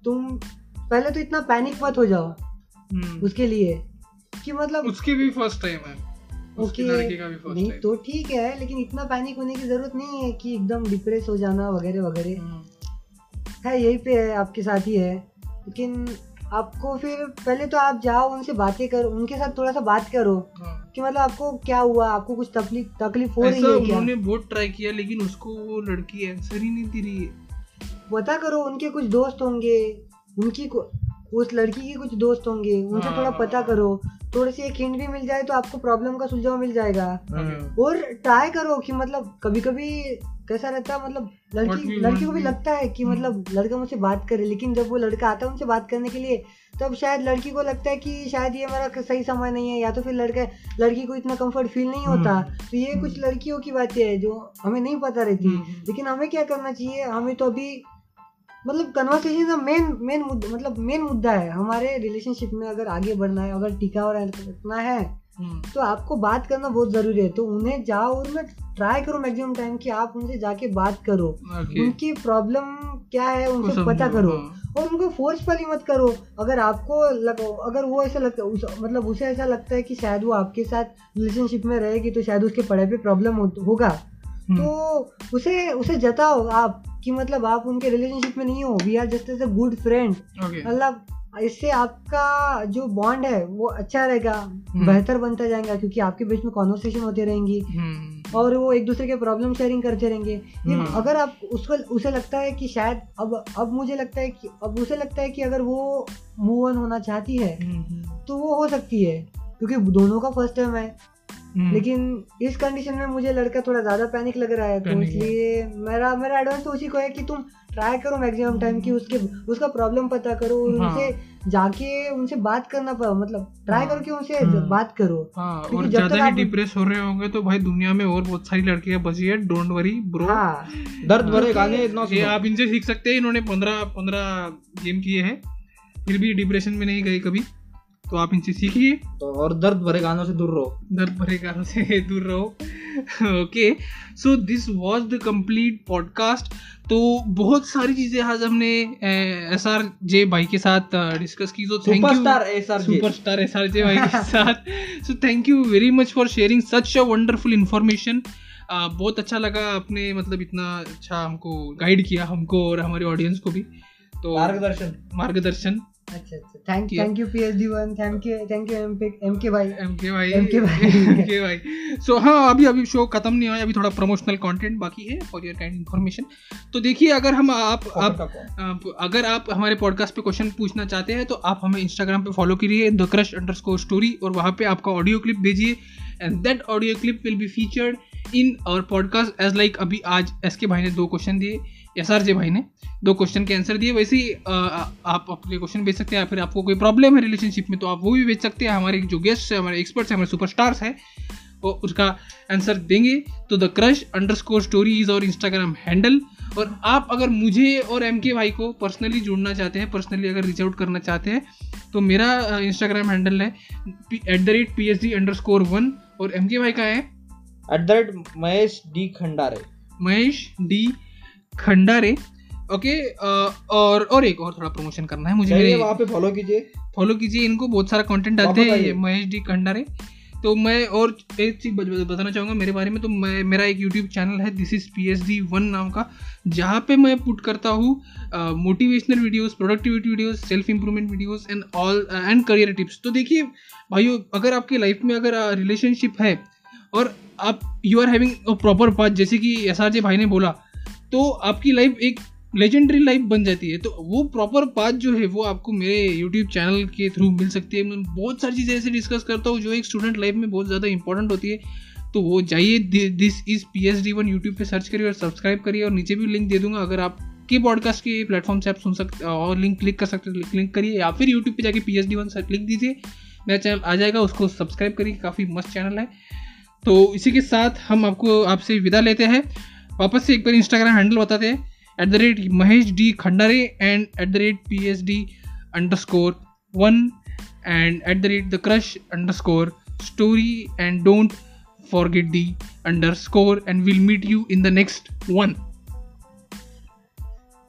तुम पहले तो इतना पैनिक मत हो जाओ। हम्म। उसके लिए। कि मतलब उसकी भी फ़र्स्ट टाइम है। ओके फ़र्स्ट नहीं तो ठीक है लेकिन इतना पैनिक होने की ज़रूरत नहीं है कि एकदम डिप्रेस हो जाना वगैरह वगैरह। हम्म। है यही पे है आपके साथ ही है। लेकिन आपको फिर पहले तो आप जाओ उनसे बातें करो उनके साथ थोड़ा सा बात करो हाँ। कि मतलब आपको क्या हुआ आपको कुछ तकलीफ़ तकलीफ़ हो रही है क्या? उन्होंने बहुत ट्राई किया लेकिन उसको वो लड़की आंसर ही नहीं दे रही है। पता करो उनके कुछ दोस्त होंगे उनकी उस लड़की के कुछ दोस्त होंगे उनसे हाँ। थोड़ा पता करो थोड़ी सी एक हिंट भी मिल जाए तो आपको प्रॉब्लम का सुलझाव मिल जाएगा हम्म, और ट्राई करो कि मतलब कभी कभी कैसा रहता है मतलब लड़की लड़की को भी लगता है कि। मतलब लड़का मुझसे बात करे लेकिन जब वो लड़का आता है उनसे बात करने के लिए तब शायद लड़की को लगता है कि शायद ये मेरा सही समय नहीं है या तो फिर लड़का लड़की को इतना कंफर्ट फील नहीं होता हम्म। तो ये कुछ लड़कियों की बातें है जो हमें नहीं पता रहती हम्म। लेकिन हमें क्या करना चाहिए हमें तो अभी मतलब कन्वर्सेशन का मेन मेन मुद्दा मतलब मेन मुद्दा है। हमारे रिलेशनशिप में अगर आगे बढ़ना है अगर टिका और रखना है हम्म। तो आपको बात करना बहुत ज़रूरी है। तो उन्हें जाओ और मैं ट्राई करो मैक्सिमम टाइम कि आप उनसे जाके बात करो। ओके उनकी प्रॉब्लम क्या है उनसे पता करो। हाँ। और उनको फोर्सफुली मत करो। अगर आपको लग, अगर वो ऐसा लगता उस, मतलब उसे ऐसा लगता है कि शायद वो आपके साथ रिलेशनशिप में रहेगी तो शायद उसके पढ़ाई पे प्रॉब्लम हो, होगा। हम्म। तो उसे उसे जताओ आप। कि मतलब आप उनके रिलेशनशिप में नहीं हो we are just as a good friend मतलब इससे आपका जो बॉन्ड है वो अच्छा रहेगा हम्म। बेहतर बनता जाएगा क्योंकि आपके बीच में कॉन्वर्सेशन होती रहेंगी हम्म। और वो एक दूसरे के प्रॉब्लम शेयरिंग करते रहेंगे ये हम्म। अगर आप उसको उसे लगता है कि शायद अब अब मुझे लगता है कि अब उसे लगता है कि अगर वो मूव ऑन होना चाहती है। तो वो हो सकती है क्योंकि दोनों का फ़र्स्ट टाइम है। लेकिन इस कंडीशन में मुझे लड़का थोड़ा ज़्यादा पैनिक लग रहा है तो इसलिए मेरा मेरा एडवाइस तो उसी को है कि तुम ट्राई करो मैक्सिमम टाइम कि उसके उसका प्रॉब्लम पता करो और हाँ। उनसे जाके उनसे बात करना पड़ा मतलब ट्राई हाँ। करो कि उनसे हम्म। बात करो हाँ और ज़्यादा ही डिप्रेस हो रहे होंगे तो भाई दुनिया में और बहुत सारी लड़कियाँ बची है डोंट वरी ब्रो हाँ दर्द भरे गाने इतना ये आप इनसे सीख सकते हैं इन्होंने पंद्रह पंद्रह गेम किए हैं फिर भी डिप्रेशन में नहीं गए कभी तो आप इनसे सीखिए। तो और दर्द भरे गानों से दूर रहो। दर्द भरे कारणों से दूर रहो। Okay so this was the complete podcast तो बहुत सारी चीज़ें आज हमने एस आर जे भाई के साथ डिस्कस की तो thank you SR superstar S R J भाई के साथ। So thank you very much for sharing such a wonderful information बहुत अच्छा लगा आपने मतलब इतना अच्छा हमको गाइड किया हमको और हमारे ऑडियंस को भी। तो मार्गदर्शन। मार्गदर्शन। अच्छा अच्छा। थैंक किया। Thank you PhD one thank you thank you भाई भाई भाई। भाई सो हाँ अभी अभी शो खत्म नहीं हुआ अभी थोड़ा प्रमोशनल कंटेंट बाकी है फॉर योर काइंड इन्फॉर्मेशन तो देखिए अगर हम आप आप अगर आप हमारे पॉडकास्ट पे क्वेश्चन पूछना चाहते हैं तो आप हमें इंस्टाग्राम पे फॉलो करिए the crush underscore story और वहाँ पे आपका ऑडियो क्लिप भेजिए. And that audio clip will be featured in our podcast as like अभी आज एस के भाई ने दो क्वेश्चन दिए. एस आर जे भाई ने दो क्वेश्चन के आंसर दिए। वैसे ही आप अपने क्वेश्चन भेज सकते हैं या फिर आपको कोई प्रॉब्लम है रिलेशनशिप में तो आप वो भी भेज सकते हैं। हमारे जो गेस्ट है हमारे एक्सपर्ट्स हैं हमारे सुपरस्टार्स हैं वो उसका आंसर देंगे। तो the crush underscore story is और इंस्टाग्राम हैंडल और आप अगर मुझे और एम के भाई को पर्सनली जुड़ना चाहते हैं पर्सनली अगर रीच आउट करना चाहते हैं तो मेरा इंस्टाग्राम हैंडल है at the rate P H D underscore one और एम के भाई का है? At the rate Mahesh D Khandare. Mahesh D Khandare okay और और एक और थोड़ा प्रमोशन करना है मुझे मेरे वहाँ पे फॉलो कीजिए। फॉलो कीजिए इनको बहुत सारा कंटेंट डालते हैं महेश डी खंडारे तो मैं और एक चीज़ बत- बत- बताना चाहूँगा मेरे बारे में तो मैं मेरा एक यूट्यूब चैनल है this is P H D one नाम का जहाँ पे मैं पुट करता हूँ motivational videos productivity videos self improvement videos and all and career tips तो देखिए भाइयों अगर आपकी लाइफ में अगर रिलेशनशिप है और आप you are having a proper path जैसे कि एस आर जे भाई ने बोला तो आपकी लाइफ एक लेजेंडरी लाइफ बन जाती है। तो वो प्रॉपर पाथ जो है, वो आपको मेरे यूट्यूब चैनल के थ्रू मिल सकती है। मैं बहुत सारी चीज़ें ऐसे डिस्कस करता हूँ जो एक स्टूडेंट लाइफ में बहुत ज़्यादा इंपॉर्टेंट होती है। तो वो जाइए this is P H D one YouTube पर सर्च करिए और सब्सक्राइब करिए और नीचे भी लिंक दे दूँगा। अगर आप के पॉडकास्ट के प्लेटफॉर्म से आप सुन सकते और लिंक क्लिक कर सकते हैं क्लिक करिए या फिर यूट्यूब पर जाके पी एच डी वन लिख दीजिए। मेरा चैनल आ जाएगा, उसको सब्सक्राइब करिए, काफ़ी मस्त चैनल है। तो इसी के साथ हम आपको, आपसे विदा लेते हैं। वापस से एक बार इंस्टाग्राम हैंडल बताते हैं at the rate Mahesh D Khandare and at the rate P H D underscore one and at the rate the crush underscore story and don't forget the underscore and will meet you in the next one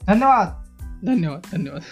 धन्यवाद। धन्यवाद धन्यवाद।